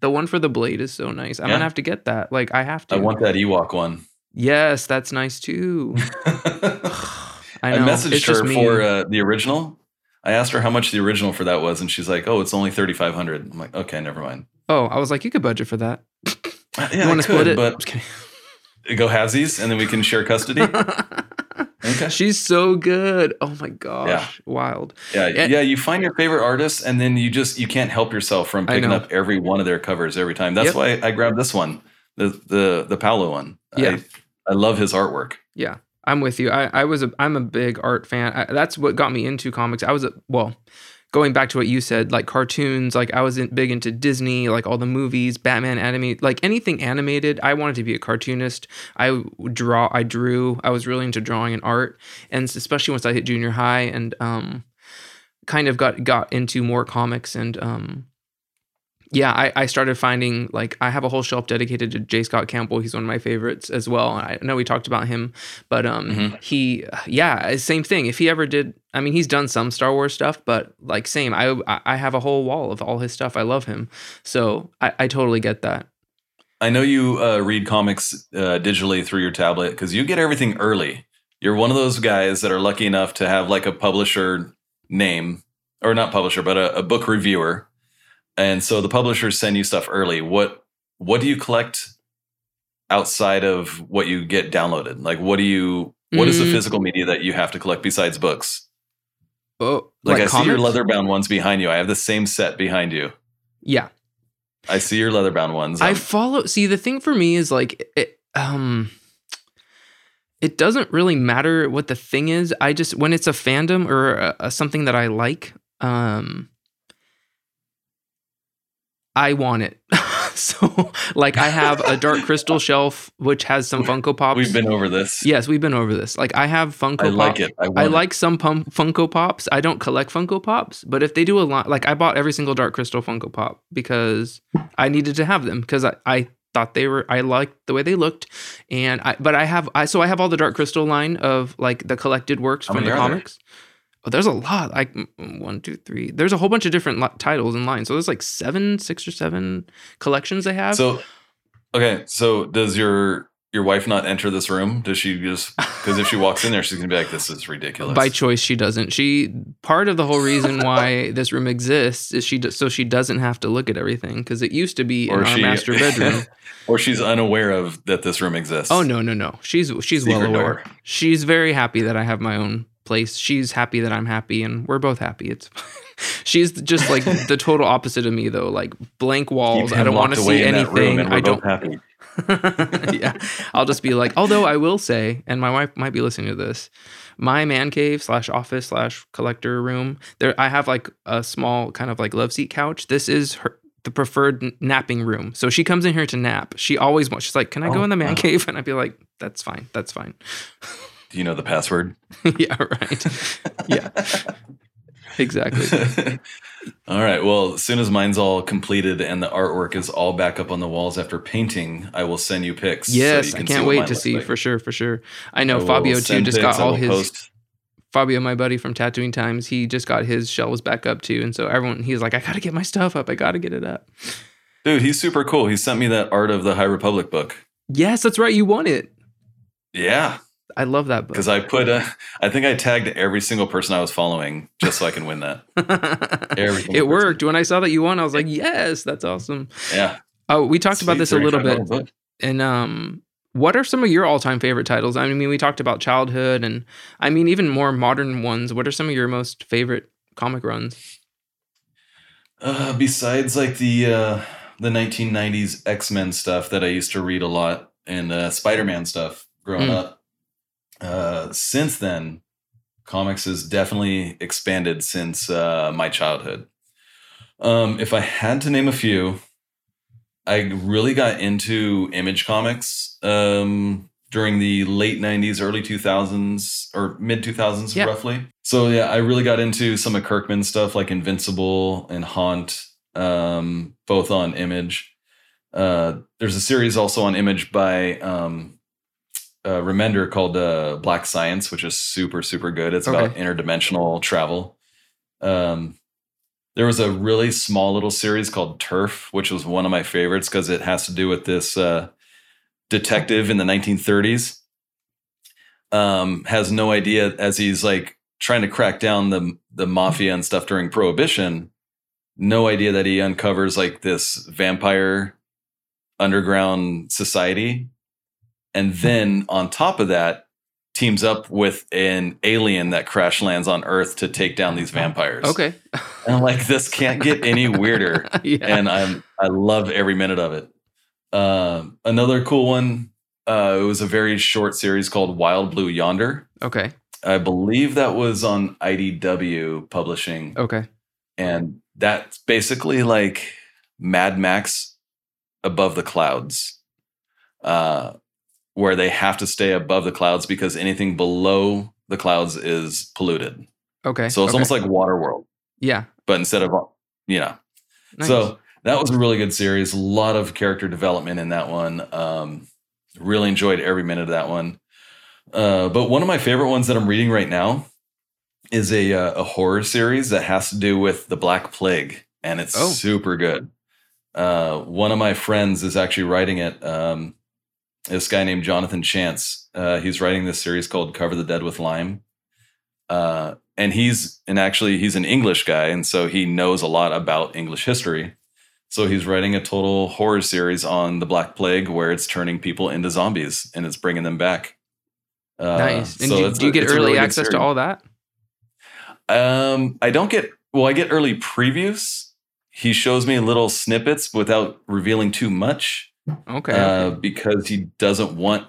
Speaker 2: the one for the blade is so nice. I'm
Speaker 1: Yeah.
Speaker 2: gonna have to get that. Like I have to.
Speaker 1: I want that Ewok one.
Speaker 2: yes, that's nice too. I
Speaker 1: I,
Speaker 2: know.
Speaker 1: messaged
Speaker 2: it's
Speaker 1: her for uh, the original. I asked her how much the original for that was, and she's like, "Oh, it's only thirty five hundred. I'm like, "Okay, never mind."
Speaker 2: oh, I was like, you could budget for that.
Speaker 1: Yeah,
Speaker 2: you
Speaker 1: I
Speaker 2: want to split
Speaker 1: could,
Speaker 2: it?
Speaker 1: But
Speaker 2: Just kidding.
Speaker 1: go halvesies, and then we can share custody. Okay.
Speaker 2: She's so good. Oh my gosh, wild.
Speaker 1: Yeah,
Speaker 2: Yeah.
Speaker 1: yeah. You find your favorite artist, and then you just you can't help yourself from picking up every one of their covers every time. That's
Speaker 2: Yep.
Speaker 1: why I grabbed this one, the the the Paolo one.
Speaker 2: Yeah.
Speaker 1: I, I love his artwork.
Speaker 2: Yeah, I'm with you. I, I was a I'm a big art fan. I, that's what got me into comics. I was a well, going back to what you said, like cartoons. Like I was in, big into Disney, like all the movies, Batman animated, like anything animated. I wanted to be a cartoonist. I draw. I drew. I was really into drawing and art, and especially once I hit junior high and um, kind of got got into more comics and um. Yeah, I, I started finding like I have a whole shelf dedicated to J. Scott Campbell. He's one of my favorites as well. I know we talked about him, but um,
Speaker 1: Mhm.
Speaker 2: he, yeah, same thing. If he ever did, I mean, he's done some Star Wars stuff, but like same. I I have a whole wall of all his stuff. I love him, so I, I totally get that.
Speaker 1: I know you uh, read comics uh, digitally through your tablet because you get everything early. You're one of those guys that are lucky enough to have like a publisher name, or not publisher, but a, a book reviewer, and so the publishers send you stuff early. What what do you collect outside of what you get downloaded? Like, what do you what is the
Speaker 2: Mm.
Speaker 1: physical media that you have to collect besides books?
Speaker 2: Oh,
Speaker 1: Like, I see your leather bound ones behind you. I have the same set behind you.
Speaker 2: Yeah,
Speaker 1: I see your leather bound ones.
Speaker 2: I follow. See, the thing for me is like it, um. It doesn't really matter what the thing is. I just when it's a fandom or a, a, something that I like, um, I want it. so, like, I have a Dark Crystal shelf which has some Funko Pops.
Speaker 1: We've been over this.
Speaker 2: Yes, we've been over this. Like, I have Funko. Pops.
Speaker 1: I like
Speaker 2: Pop-
Speaker 1: it. I, want
Speaker 2: I
Speaker 1: it.
Speaker 2: like some pum- Funko Pops. I don't collect Funko Pops, but if they do a lot, like I bought every single Dark Crystal Funko Pop because I needed to have them because I, I thought they were I liked the way they looked, and I but I have I so I have all the Dark Crystal line of like the collected works
Speaker 1: How
Speaker 2: from the
Speaker 1: comics. there?
Speaker 2: Oh, there's a lot. Like one, two, three. There's a whole bunch of different li- titles and lines. So there's like seven, six or seven collections they have.
Speaker 1: So, okay. So, does your your wife not enter this room? Does she just because if she walks in there, she's gonna be like, "This is ridiculous."
Speaker 2: By choice, she doesn't. She part of the whole reason why this room exists is she so she doesn't have to look at everything because it used to be in
Speaker 1: Or
Speaker 2: our master bedroom.
Speaker 1: or she's unaware of that this room exists.
Speaker 2: oh no, no, no. She's she's well aware.
Speaker 1: door.
Speaker 2: She's very happy that I have my own place. She's happy that I'm happy, and we're both happy. It's she's just like the total opposite of me though. Like blank walls. I don't want to see
Speaker 1: in that room
Speaker 2: anything. I don't.
Speaker 1: happy.
Speaker 2: yeah, I'll just be like. Although I will say, and my wife might be listening to this, my man cave slash office slash collector room. There, I have like a small kind of like love seat couch. This is her the preferred n- napping room. So she comes in here to nap. She always wants. She's like, "Can I go
Speaker 1: Oh,
Speaker 2: in the man
Speaker 1: wow.
Speaker 2: cave?" And I'd be like, "That's fine. That's fine."
Speaker 1: Do you know the password?
Speaker 2: yeah, right. Yeah. Exactly.
Speaker 1: all right. Well, as soon as mine's all completed and the artwork is all back up on the walls after painting, I will send you pics. so
Speaker 2: Yes,
Speaker 1: you
Speaker 2: I
Speaker 1: can
Speaker 2: can't wait to see
Speaker 1: like.
Speaker 2: for sure, for sure. I
Speaker 1: I
Speaker 2: know
Speaker 1: will
Speaker 2: Fabio too just
Speaker 1: pics,
Speaker 2: got all his
Speaker 1: post-
Speaker 2: Fabio, my buddy from Tattooing Times, he just got his shelves back up too, and so everyone he's like, I gotta get my stuff up, I gotta get it up.
Speaker 1: Dude, he's super cool. He sent me that Art of the High Republic book.
Speaker 2: Yes, that's right, you won it.
Speaker 1: Yeah,
Speaker 2: I love that book.
Speaker 1: because I put, uh, I think I tagged every single person I was following just so I can win that.
Speaker 2: It
Speaker 1: person.
Speaker 2: worked. When I saw that you won, I was like, yes, that's awesome.
Speaker 1: Yeah.
Speaker 2: Oh, we talked about this a little bit. And um, what are some of your all-time favorite titles? I mean, we talked about childhood, and I mean, even more modern ones. What are some of your most favorite comic runs?
Speaker 1: Uh, besides like the uh, the 1990s X Men stuff that I used to read a lot and uh, Spider Man stuff growing
Speaker 2: Mm.
Speaker 1: up. Uh, since then, comics has definitely expanded since uh, my childhood. Um, if I had to name a few, I really got into Image Comics um, during the late 90s, early 2000s, or mid 2000s,
Speaker 2: Yeah.
Speaker 1: roughly. So, yeah, I really got into some of Kirkman stuff like Invincible and Haunt, um, both on Image. Uh, there's a series also on Image by um, uh, Remender called uh, Black Science, which is super, super good. It's about interdimensional travel. Um, there was a really small little series called Turf, which was one of my favorites because it has to do with this uh, detective in the 1930s. Um, has no idea as he's like trying to crack down the the mafia and stuff during Prohibition. No idea that he uncovers like this vampire underground society, and then on top of that, teams up with an alien that crash lands on Earth to take down these vampires.
Speaker 2: Okay.
Speaker 1: And I'm like, this can't get any weirder.
Speaker 2: yeah.
Speaker 1: And I'm I love every minute of it. Um, another cool one. Uh, it was a very short series called Wild Blue Yonder.
Speaker 2: okay.
Speaker 1: I believe that was on IDW Publishing,
Speaker 2: Okay.
Speaker 1: and that's basically like Mad Max above the clouds, uh, where they have to stay above the clouds because anything below the clouds is polluted.
Speaker 2: Okay.
Speaker 1: So it's
Speaker 2: okay.
Speaker 1: almost like Waterworld,
Speaker 2: yeah.
Speaker 1: but instead of you know
Speaker 2: Nice.
Speaker 1: So that was a really good series. A lot of character development in that one. Um, really enjoyed every minute of that one. Uh, but one of my favorite ones that I'm reading right now is a uh, a horror series that has to do with the Black Plague, and it's
Speaker 2: Oh.
Speaker 1: super good. Uh, one of my friends is actually writing it. Um, this guy named Jonathan Chance. Uh, he's writing this series called "Cover the Dead with Lime." Uh, and he's and actually he's an English guy, and so he knows a lot about English history. So he's writing a total horror series on the Black Plague, where it's turning people into zombies and it's bringing them back. Uh,
Speaker 2: nice. And
Speaker 1: so
Speaker 2: do, do you get early
Speaker 1: really
Speaker 2: access to all that?
Speaker 1: Um, I don't get well. I get early previews. He shows me little snippets without revealing too much,
Speaker 2: Okay.
Speaker 1: uh, because he doesn't want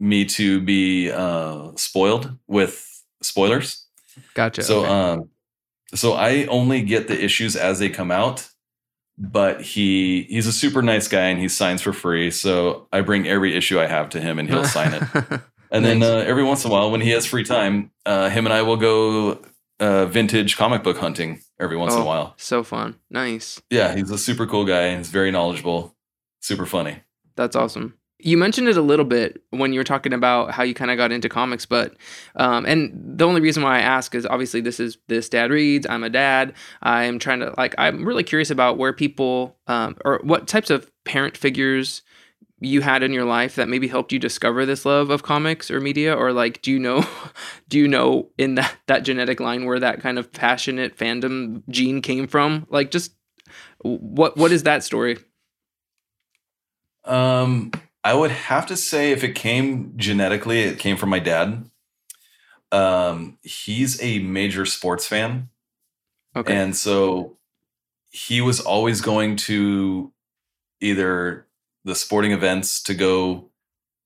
Speaker 1: me to be uh, spoiled with spoilers.
Speaker 2: Gotcha.
Speaker 1: So,
Speaker 2: okay.
Speaker 1: um, so I only get the issues as they come out. But he he's a super nice guy and he signs for free. So I bring every issue I have to him and he'll sign it. And then uh, every once in a while, when he has free time, uh, him and I will go uh, vintage comic book hunting every once in
Speaker 2: Oh.
Speaker 1: a while.
Speaker 2: so fun. Nice.
Speaker 1: Yeah, he's a super cool guy. He's very knowledgeable, super funny.
Speaker 2: That's awesome. You mentioned it a little bit when you were talking about how you kind of got into comics, but um, and the only reason why I ask is obviously this is this dad reads. I'm a dad. I'm trying to like I'm really curious about where people um, or what types of parent figures you had in your life that maybe helped you discover this love of comics or media or like do you know do you know in that that genetic line where that kind of passionate fandom gene came from like just what what is that story
Speaker 1: Um, I would have to say if it came genetically, it came from my dad. Um, he's a major sports fan.
Speaker 2: okay
Speaker 1: And so he was always going to either the sporting events to go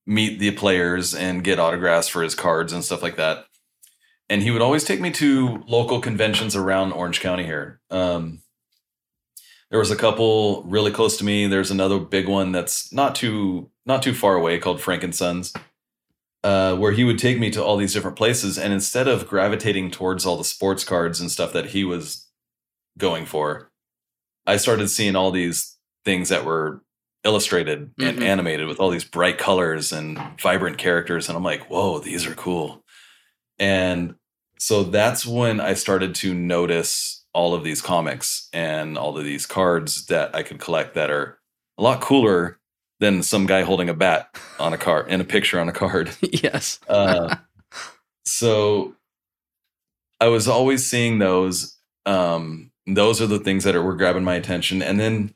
Speaker 1: meet the players and get autographs for his cards and stuff like that. And he would always take me to local conventions around Orange County here. Um, there was a couple really close to me. There's another big one that's not too not too far away called Frank and Sons, uh, where he would take me to all these different places. And instead of gravitating towards all the sports cards and stuff that he was going for, I started seeing all these things that were illustrated and
Speaker 2: Mhm.
Speaker 1: animated with all these bright colors and vibrant characters. And I'm like, whoa, these are cool. And so that's when I started to notice all of these comics and all of these cards that I could collect that are a lot cooler than some guy holding a bat on a card in a picture on a card.
Speaker 2: yes.
Speaker 1: Uh, so I was always seeing those. Um, those are the things that are, were grabbing my attention. And then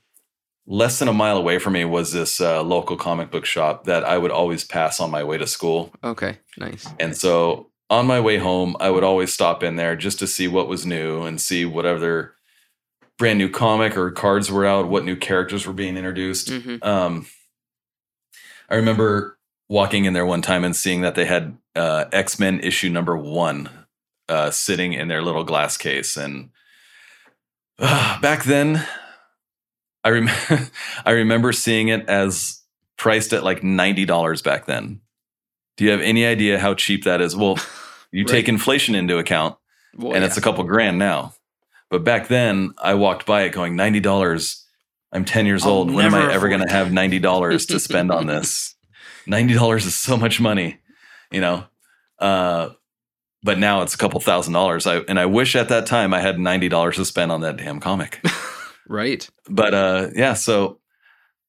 Speaker 1: less than a mile away from me was this uh, local comic book shop that I would always pass on my way to school.
Speaker 2: Okay. Nice.
Speaker 1: And so on my way home, I would always stop in there just to see what was new and see what other brand new comic or cards were out, what new characters were being introduced.
Speaker 2: hmm
Speaker 1: Um, I remember walking in there one time and seeing that they had uh, X Men issue number one uh, sitting in their little glass case, and uh, back then, I rem- I remember seeing it as priced at like ninety dollars back then. Do you have any idea how cheap that is? Well, you
Speaker 2: Right.
Speaker 1: take inflation into account,
Speaker 2: Well,
Speaker 1: and
Speaker 2: yeah.
Speaker 1: it's a couple grand now. But back then, I walked by it going ninety dollars. I'm ten years
Speaker 2: I'll
Speaker 1: old. When am I ever going to have ninety dollars to spend on this? Ninety dollars is so much money, you know. Uh, but now it's a couple thousand dollars. I and I wish at that time I had ninety dollars to spend on that damn comic.
Speaker 2: right.
Speaker 1: but uh, yeah, so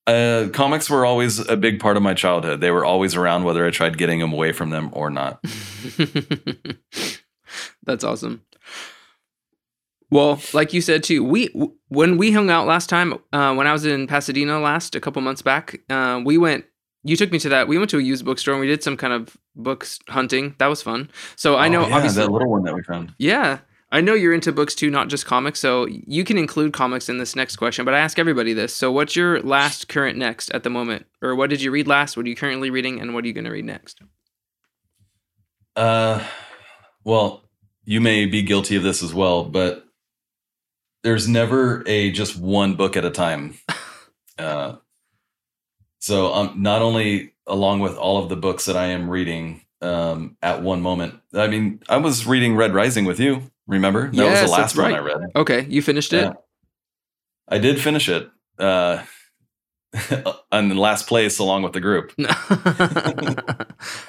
Speaker 1: uh, comics were always a big part of my childhood. They were always around, whether I tried getting them away from them or not.
Speaker 2: That's awesome. Well, like you said too, we when we hung out last time, uh, when I was in Pasadena last a couple months back, uh, we went. You took me to that. We went to a used bookstore and we did some kind of books hunting. That was fun. So I know,
Speaker 1: Oh, yeah,
Speaker 2: obviously,
Speaker 1: that little one that we found.
Speaker 2: yeah, I know you're into books too, not just comics. So you can include comics in this next question. But I ask everybody this. So what's your last, current, next at the moment, or what did you read last? What are you currently reading, and what are you going to read next?
Speaker 1: Uh, well, you may be guilty of this as well, but there's never a just one book at a time. Uh, so um, not only along with all of the books that I am reading um, at one moment. I mean, I was reading Red Rising with you. Remember that
Speaker 2: Yes,
Speaker 1: was the last one. I read.
Speaker 2: Okay, you finished it.
Speaker 1: Yeah. I did finish it. Uh, in last place along with the group.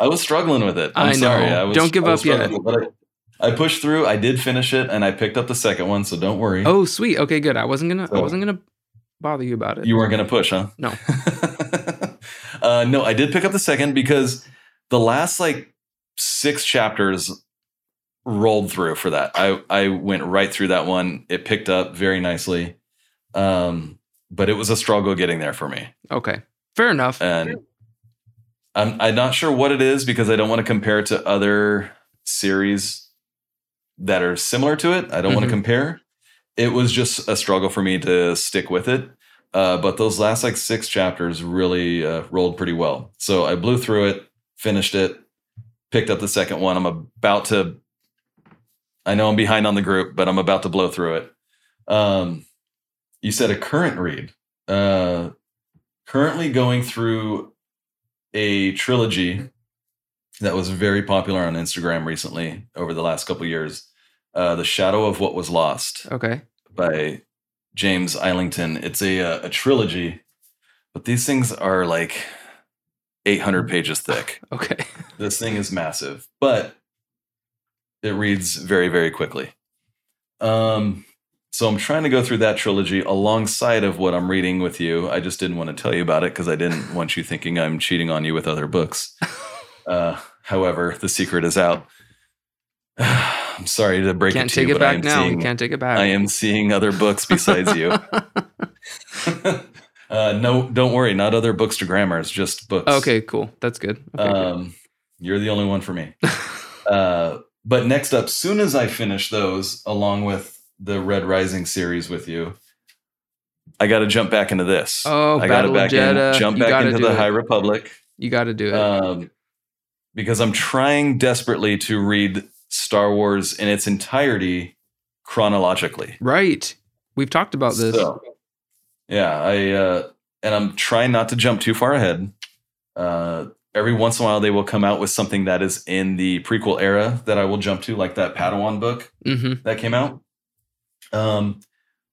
Speaker 1: I was struggling with it. I'm
Speaker 2: I
Speaker 1: sorry.
Speaker 2: know.
Speaker 1: I was,
Speaker 2: Don't give up yet.
Speaker 1: But I, I pushed through. I did finish it, and I picked up the second one. So don't worry.
Speaker 2: Oh, sweet. Okay, good. I wasn't gonna. I wasn't gonna bother you about it.
Speaker 1: you weren't going to push, huh?
Speaker 2: No.
Speaker 1: uh, no, I did pick up the second because the last like six chapters rolled through for that. I I went right through that one. It picked up very nicely, um, but it was a struggle getting there for me.
Speaker 2: okay, fair enough.
Speaker 1: and I'm I'm not sure what it is because I don't want to compare it to other series that are similar to it. I don't want
Speaker 2: Mhm.
Speaker 1: to compare. It was just a struggle for me to stick with it. Uh, but those last like six chapters really uh, rolled pretty well. So I blew through it, finished it, picked up the second one. I'm about to. I know I'm behind on the group, but I'm about to blow through it. Um, you said a current read. Uh, currently going through a trilogy that was very popular on Instagram recently over the last couple years. Uh, the Shadow of What Was Lost
Speaker 2: okay,
Speaker 1: by James Islington. It's a uh, a trilogy, but these things are like 800 pages thick.
Speaker 2: okay,
Speaker 1: This thing is massive, but it reads very very quickly. Um so I'm trying to go through that trilogy alongside of what I'm reading with you. I just didn't want to tell you about it because I didn't want you thinking I'm cheating on you with other books. Uh, however, the secret is out. I'm sorry to break
Speaker 2: can't
Speaker 1: it to
Speaker 2: take
Speaker 1: you,
Speaker 2: it
Speaker 1: but I
Speaker 2: back
Speaker 1: am
Speaker 2: now.
Speaker 1: seeing
Speaker 2: can't take it back.
Speaker 1: I am seeing other books besides you. uh, no, don't worry, not other bookstagrammers, just books.
Speaker 2: okay, cool. That's good. Okay, good.
Speaker 1: Um, you're the only one for me. Uh, but next up, soon as I finish those, along with the Red Rising series with you, I got to jump back into this.
Speaker 2: Oh,
Speaker 1: I got to back in, jump
Speaker 2: You
Speaker 1: back into the
Speaker 2: it.
Speaker 1: High Republic.
Speaker 2: You got to do it.
Speaker 1: um, because I'm trying desperately to read Star Wars in its entirety chronologically.
Speaker 2: right. We've talked about this.
Speaker 1: So, yeah, I uh, and I'm trying not to jump too far ahead. Uh, every once in a while, they will come out with something that is in the prequel era that I will jump to, like that Padawan book
Speaker 2: hmm
Speaker 1: that came out. Um,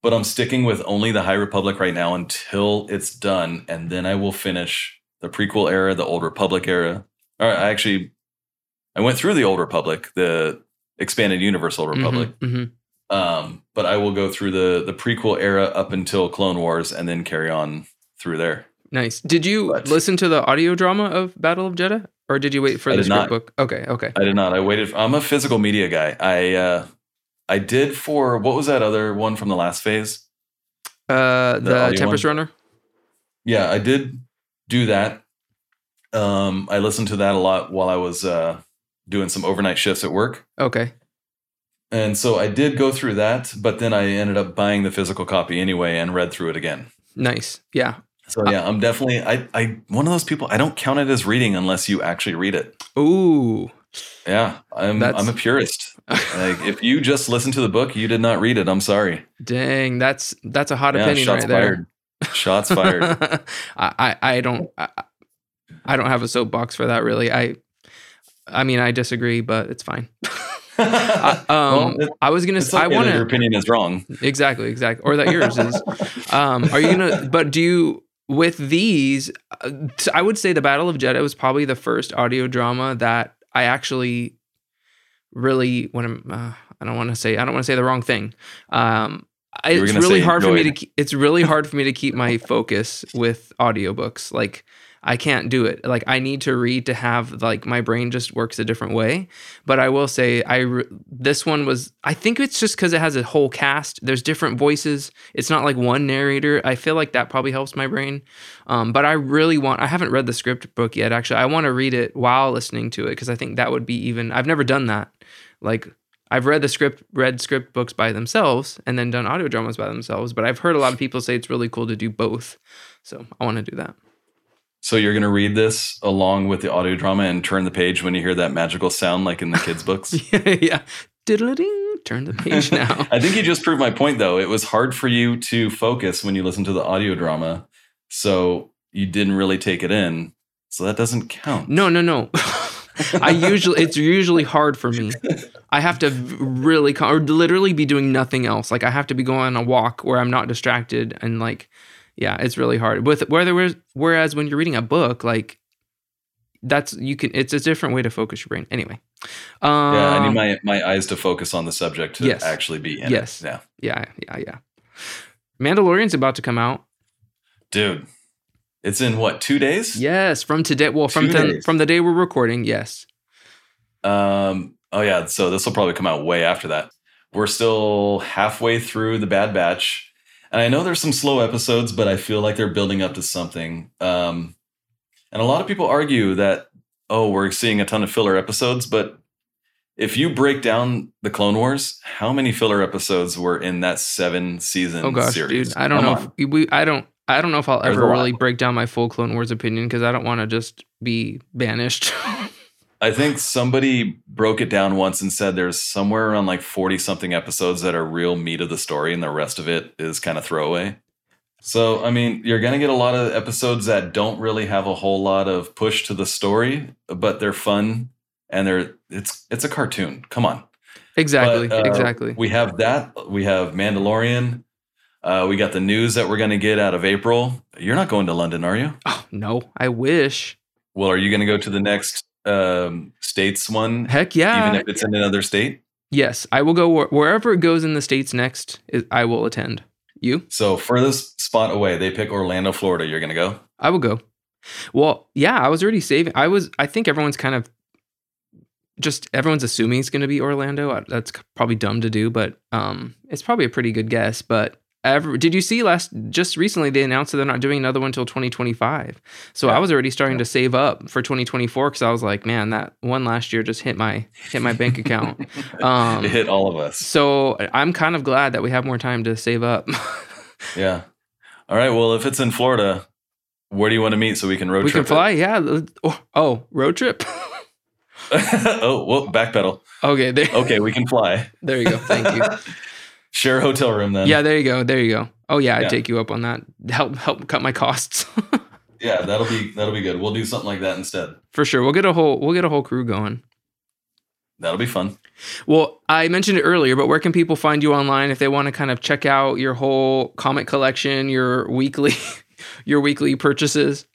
Speaker 1: but I'm sticking with only the High Republic right now until it's done, and then I will finish the prequel era, the Old Republic era. Or I actually, I went through the Old Republic, the expanded Universe Old Republic.
Speaker 2: hmm
Speaker 1: Um, but I will go through the the prequel era up until Clone Wars, and then carry on through there.
Speaker 2: Nice. Did you
Speaker 1: But-
Speaker 2: listen to the audio drama of Battle of Jedha, or did you wait for
Speaker 1: I
Speaker 2: the script book? Okay. Okay.
Speaker 1: I did not. I waited. I'm a physical media guy. I uh, I did for what was that other one from the last phase?
Speaker 2: Uh, the,
Speaker 1: audio
Speaker 2: Tempest
Speaker 1: one?
Speaker 2: Runner.
Speaker 1: Yeah, I did do that. Um, I listened to that a lot while I was uh, doing some overnight shifts at work.
Speaker 2: Okay.
Speaker 1: And so I did go through that, but then I ended up buying the physical copy anyway and read through it again.
Speaker 2: Nice. Yeah.
Speaker 1: So yeah, I'm definitely I I one of those people I don't count it as reading unless you actually read it.
Speaker 2: Ooh.
Speaker 1: Yeah, I'm
Speaker 2: That's-
Speaker 1: I'm a purist. Like if you just listen to the book, you did not read it. I'm sorry.
Speaker 2: Dang. That's that's a hot
Speaker 1: Yeah,
Speaker 2: opinion
Speaker 1: shots
Speaker 2: right there.
Speaker 1: fired. Shots fired.
Speaker 2: I, I I don't I, I don't have a soapbox for that really. I I mean I disagree, but it's fine. I, um,
Speaker 1: Well,
Speaker 2: I was gonna.
Speaker 1: It's
Speaker 2: s- I want
Speaker 1: your opinion is wrong.
Speaker 2: exactly, exactly, or that yours is. Um, are you gonna? But do you with these? I would say the Battle of Jedha was probably the first audio drama that I actually really when I'm. Uh, I don't want to say. I don't want to say the wrong thing. Um, I-
Speaker 1: You were
Speaker 2: it's really hard for me to. It's really hard for me to keep my focus with audiobooks. Like I can't do it. Like I need to read to have like my brain just works a different way. But I will say I re- this one was I think it's just cuz it has a whole cast. There's different voices. It's not like one narrator. I feel like that probably helps my brain. Um, but I really want I haven't read the script book yet actually. I want to read it while listening to it cuz I think that would be even I've never done that. Like I've read the script read script books by themselves and then done audio dramas by themselves, but I've heard a lot of people say it's really cool to do both. So I want to do that.
Speaker 1: So you're going to read this along with the audio drama and turn the page when you hear that magical sound, like in the kids' books.
Speaker 2: yeah, yeah. Diddle-a-ding. Turn the page now.
Speaker 1: I think you just proved my point, though. It was hard for you to focus when you listen to the audio drama, so you didn't really take it in. So that doesn't count.
Speaker 2: no, no, no. I usually it's usually hard for me. I have to really or literally be doing nothing else. Like I have to be going on a walk where I'm not distracted and like yeah, it's really hard. With whether whereas, whereas when you're reading a book, like that's you can it's a different way to focus your brain. Anyway. Um,
Speaker 1: Yeah, I need my my eyes to focus on the subject to
Speaker 2: Yes.
Speaker 1: actually be in
Speaker 2: Yes.
Speaker 1: it. Yeah,
Speaker 2: yeah, yeah, yeah. Mandalorian's about to come out.
Speaker 1: dude, it's in what two days?
Speaker 2: Yes, from today. Well, from the, from the day we're recording. Yes.
Speaker 1: Um. Oh yeah. So this will probably come out way after that. We're still halfway through the Bad Batch, and I know there's some slow episodes, but I feel like they're building up to something. Um, and a lot of people argue that oh, we're seeing a ton of filler episodes, but if you break down the Clone Wars, how many filler episodes were in that seven season
Speaker 2: Oh gosh,
Speaker 1: series?
Speaker 2: dude. I don't
Speaker 1: Come
Speaker 2: know. If we. I don't. I don't know if I'll
Speaker 1: There's
Speaker 2: ever really break down my full Clone Wars opinion because I don't want to just be banished.
Speaker 1: I think somebody broke it down once and said there's somewhere around like 40 something episodes that are real meat of the story and the rest of it is kind of throwaway. So, I mean, you're going to get a lot of episodes that don't really have a whole lot of push to the story, but they're fun and they're it's it's a cartoon. Come on.
Speaker 2: exactly.
Speaker 1: But, uh,
Speaker 2: exactly.
Speaker 1: We have that. We have Mandalorian. Uh, we got the news that we're going to get out of April. You're not going to London, are you?
Speaker 2: oh no, I wish.
Speaker 1: Well, are you going to go to the next um, states one,
Speaker 2: Heck yeah.
Speaker 1: even if it's in another state?
Speaker 2: yes, I will go wh- wherever it goes in the states next. i- I will attend. You?
Speaker 1: So furthest spot away, they pick Orlando, Florida. You're gonna go.
Speaker 2: I will go. Well, yeah, I was already saving. I was. I think everyone's kind of just everyone's assuming it's going to be Orlando. That's probably dumb to do, but um, it's probably a pretty good guess. But ever, did you see last just recently they announced that they're not doing another one until 2025. So
Speaker 1: Yeah.
Speaker 2: I was already starting
Speaker 1: Yeah.
Speaker 2: to save up for 2024 because I was like, man, that one last year just hit my hit my bank account. Um,
Speaker 1: it hit all of us.
Speaker 2: So I'm kind of glad that we have more time to save up.
Speaker 1: Yeah. All right. Well, if it's in Florida, where do you want to meet so we can road
Speaker 2: we
Speaker 1: trip?
Speaker 2: We can fly. Yeah. Oh, oh, road trip.
Speaker 1: oh, whoa, backpedal.
Speaker 2: okay, there.
Speaker 1: Okay, we can fly.
Speaker 2: There you go. Thank you.
Speaker 1: Share a hotel room then.
Speaker 2: yeah, there you go. There you go. Oh yeah, I'd take you up on that. Help help cut my costs.
Speaker 1: Yeah, that'll be that'll be good. We'll do something like that instead.
Speaker 2: For sure. We'll get a whole we'll get a whole crew going.
Speaker 1: That'll be fun.
Speaker 2: Well, I mentioned it earlier, but where can people find you online if they want to kind of check out your whole comic collection, your weekly your weekly purchases?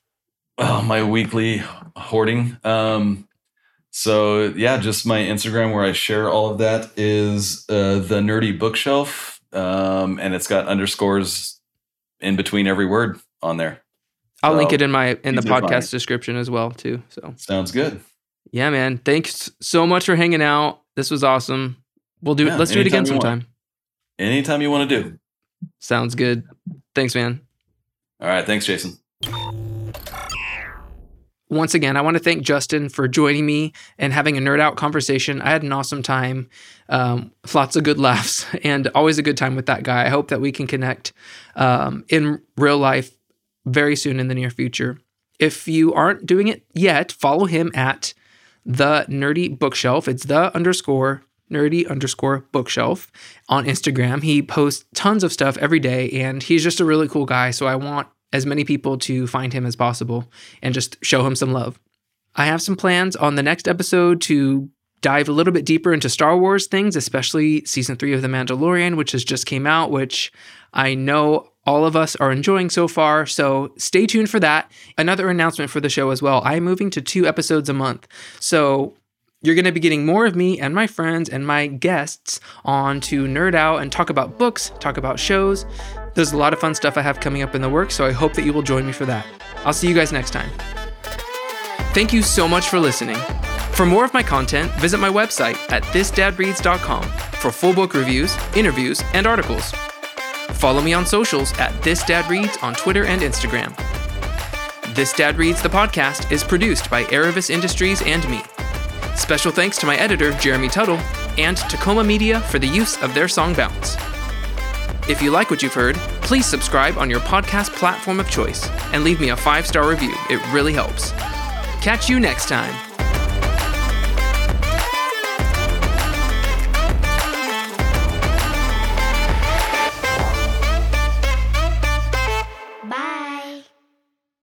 Speaker 1: Oh, my weekly hoarding. Um, so yeah, just my Instagram where I share all of that is uh, the nerdy bookshelf, um, and it's got underscores in between every word on there.
Speaker 2: I'll link it in my in the
Speaker 1: easy to find.
Speaker 2: podcast description as well too. So
Speaker 1: Sounds good.
Speaker 2: yeah, man. Thanks so much for hanging out. This was awesome. We'll do
Speaker 1: Yeah,
Speaker 2: let's do it again sometime.
Speaker 1: want. Anytime you want to do.
Speaker 2: Sounds good. Thanks, man.
Speaker 1: All right. Thanks, Jason.
Speaker 2: Once again, I want to thank Justin for joining me and having a nerd out conversation. I had an awesome time, um, lots of good laughs, and always a good time with that guy. I hope that we can connect um, in real life very soon in the near future. If you aren't doing it yet, follow him at the nerdy bookshelf. It's the underscore nerdy underscore bookshelf on Instagram. He posts tons of stuff every day, and he's just a really cool guy. So I want as many people to find him as possible and just show him some love. I have some plans on the next episode to dive a little bit deeper into Star Wars things, especially season three of The Mandalorian, which has just came out, which I know all of us are enjoying so far. So stay tuned for that. Another announcement for the show as well. I'm moving to two episodes a month. So you're going to be getting more of me and my friends and my guests on to nerd out and talk about books, talk about shows. There's a lot of fun stuff I have coming up in the works, so I hope that you will join me for that. I'll see you guys next time. Thank you so much for listening. For more of my content, visit my website at thisdadreads.com for full book reviews, interviews, and articles. Follow me on socials at thisdadreads on Twitter and Instagram. This Dad Reads the podcast is produced by Aravis Industries and me. Special thanks to my editor, Jeremy Tuttle, and to Coma-Media for the use of their song Bounce. If you like what you've heard, please subscribe on your podcast platform of choice and leave me a five star review. It really helps. Catch you next time.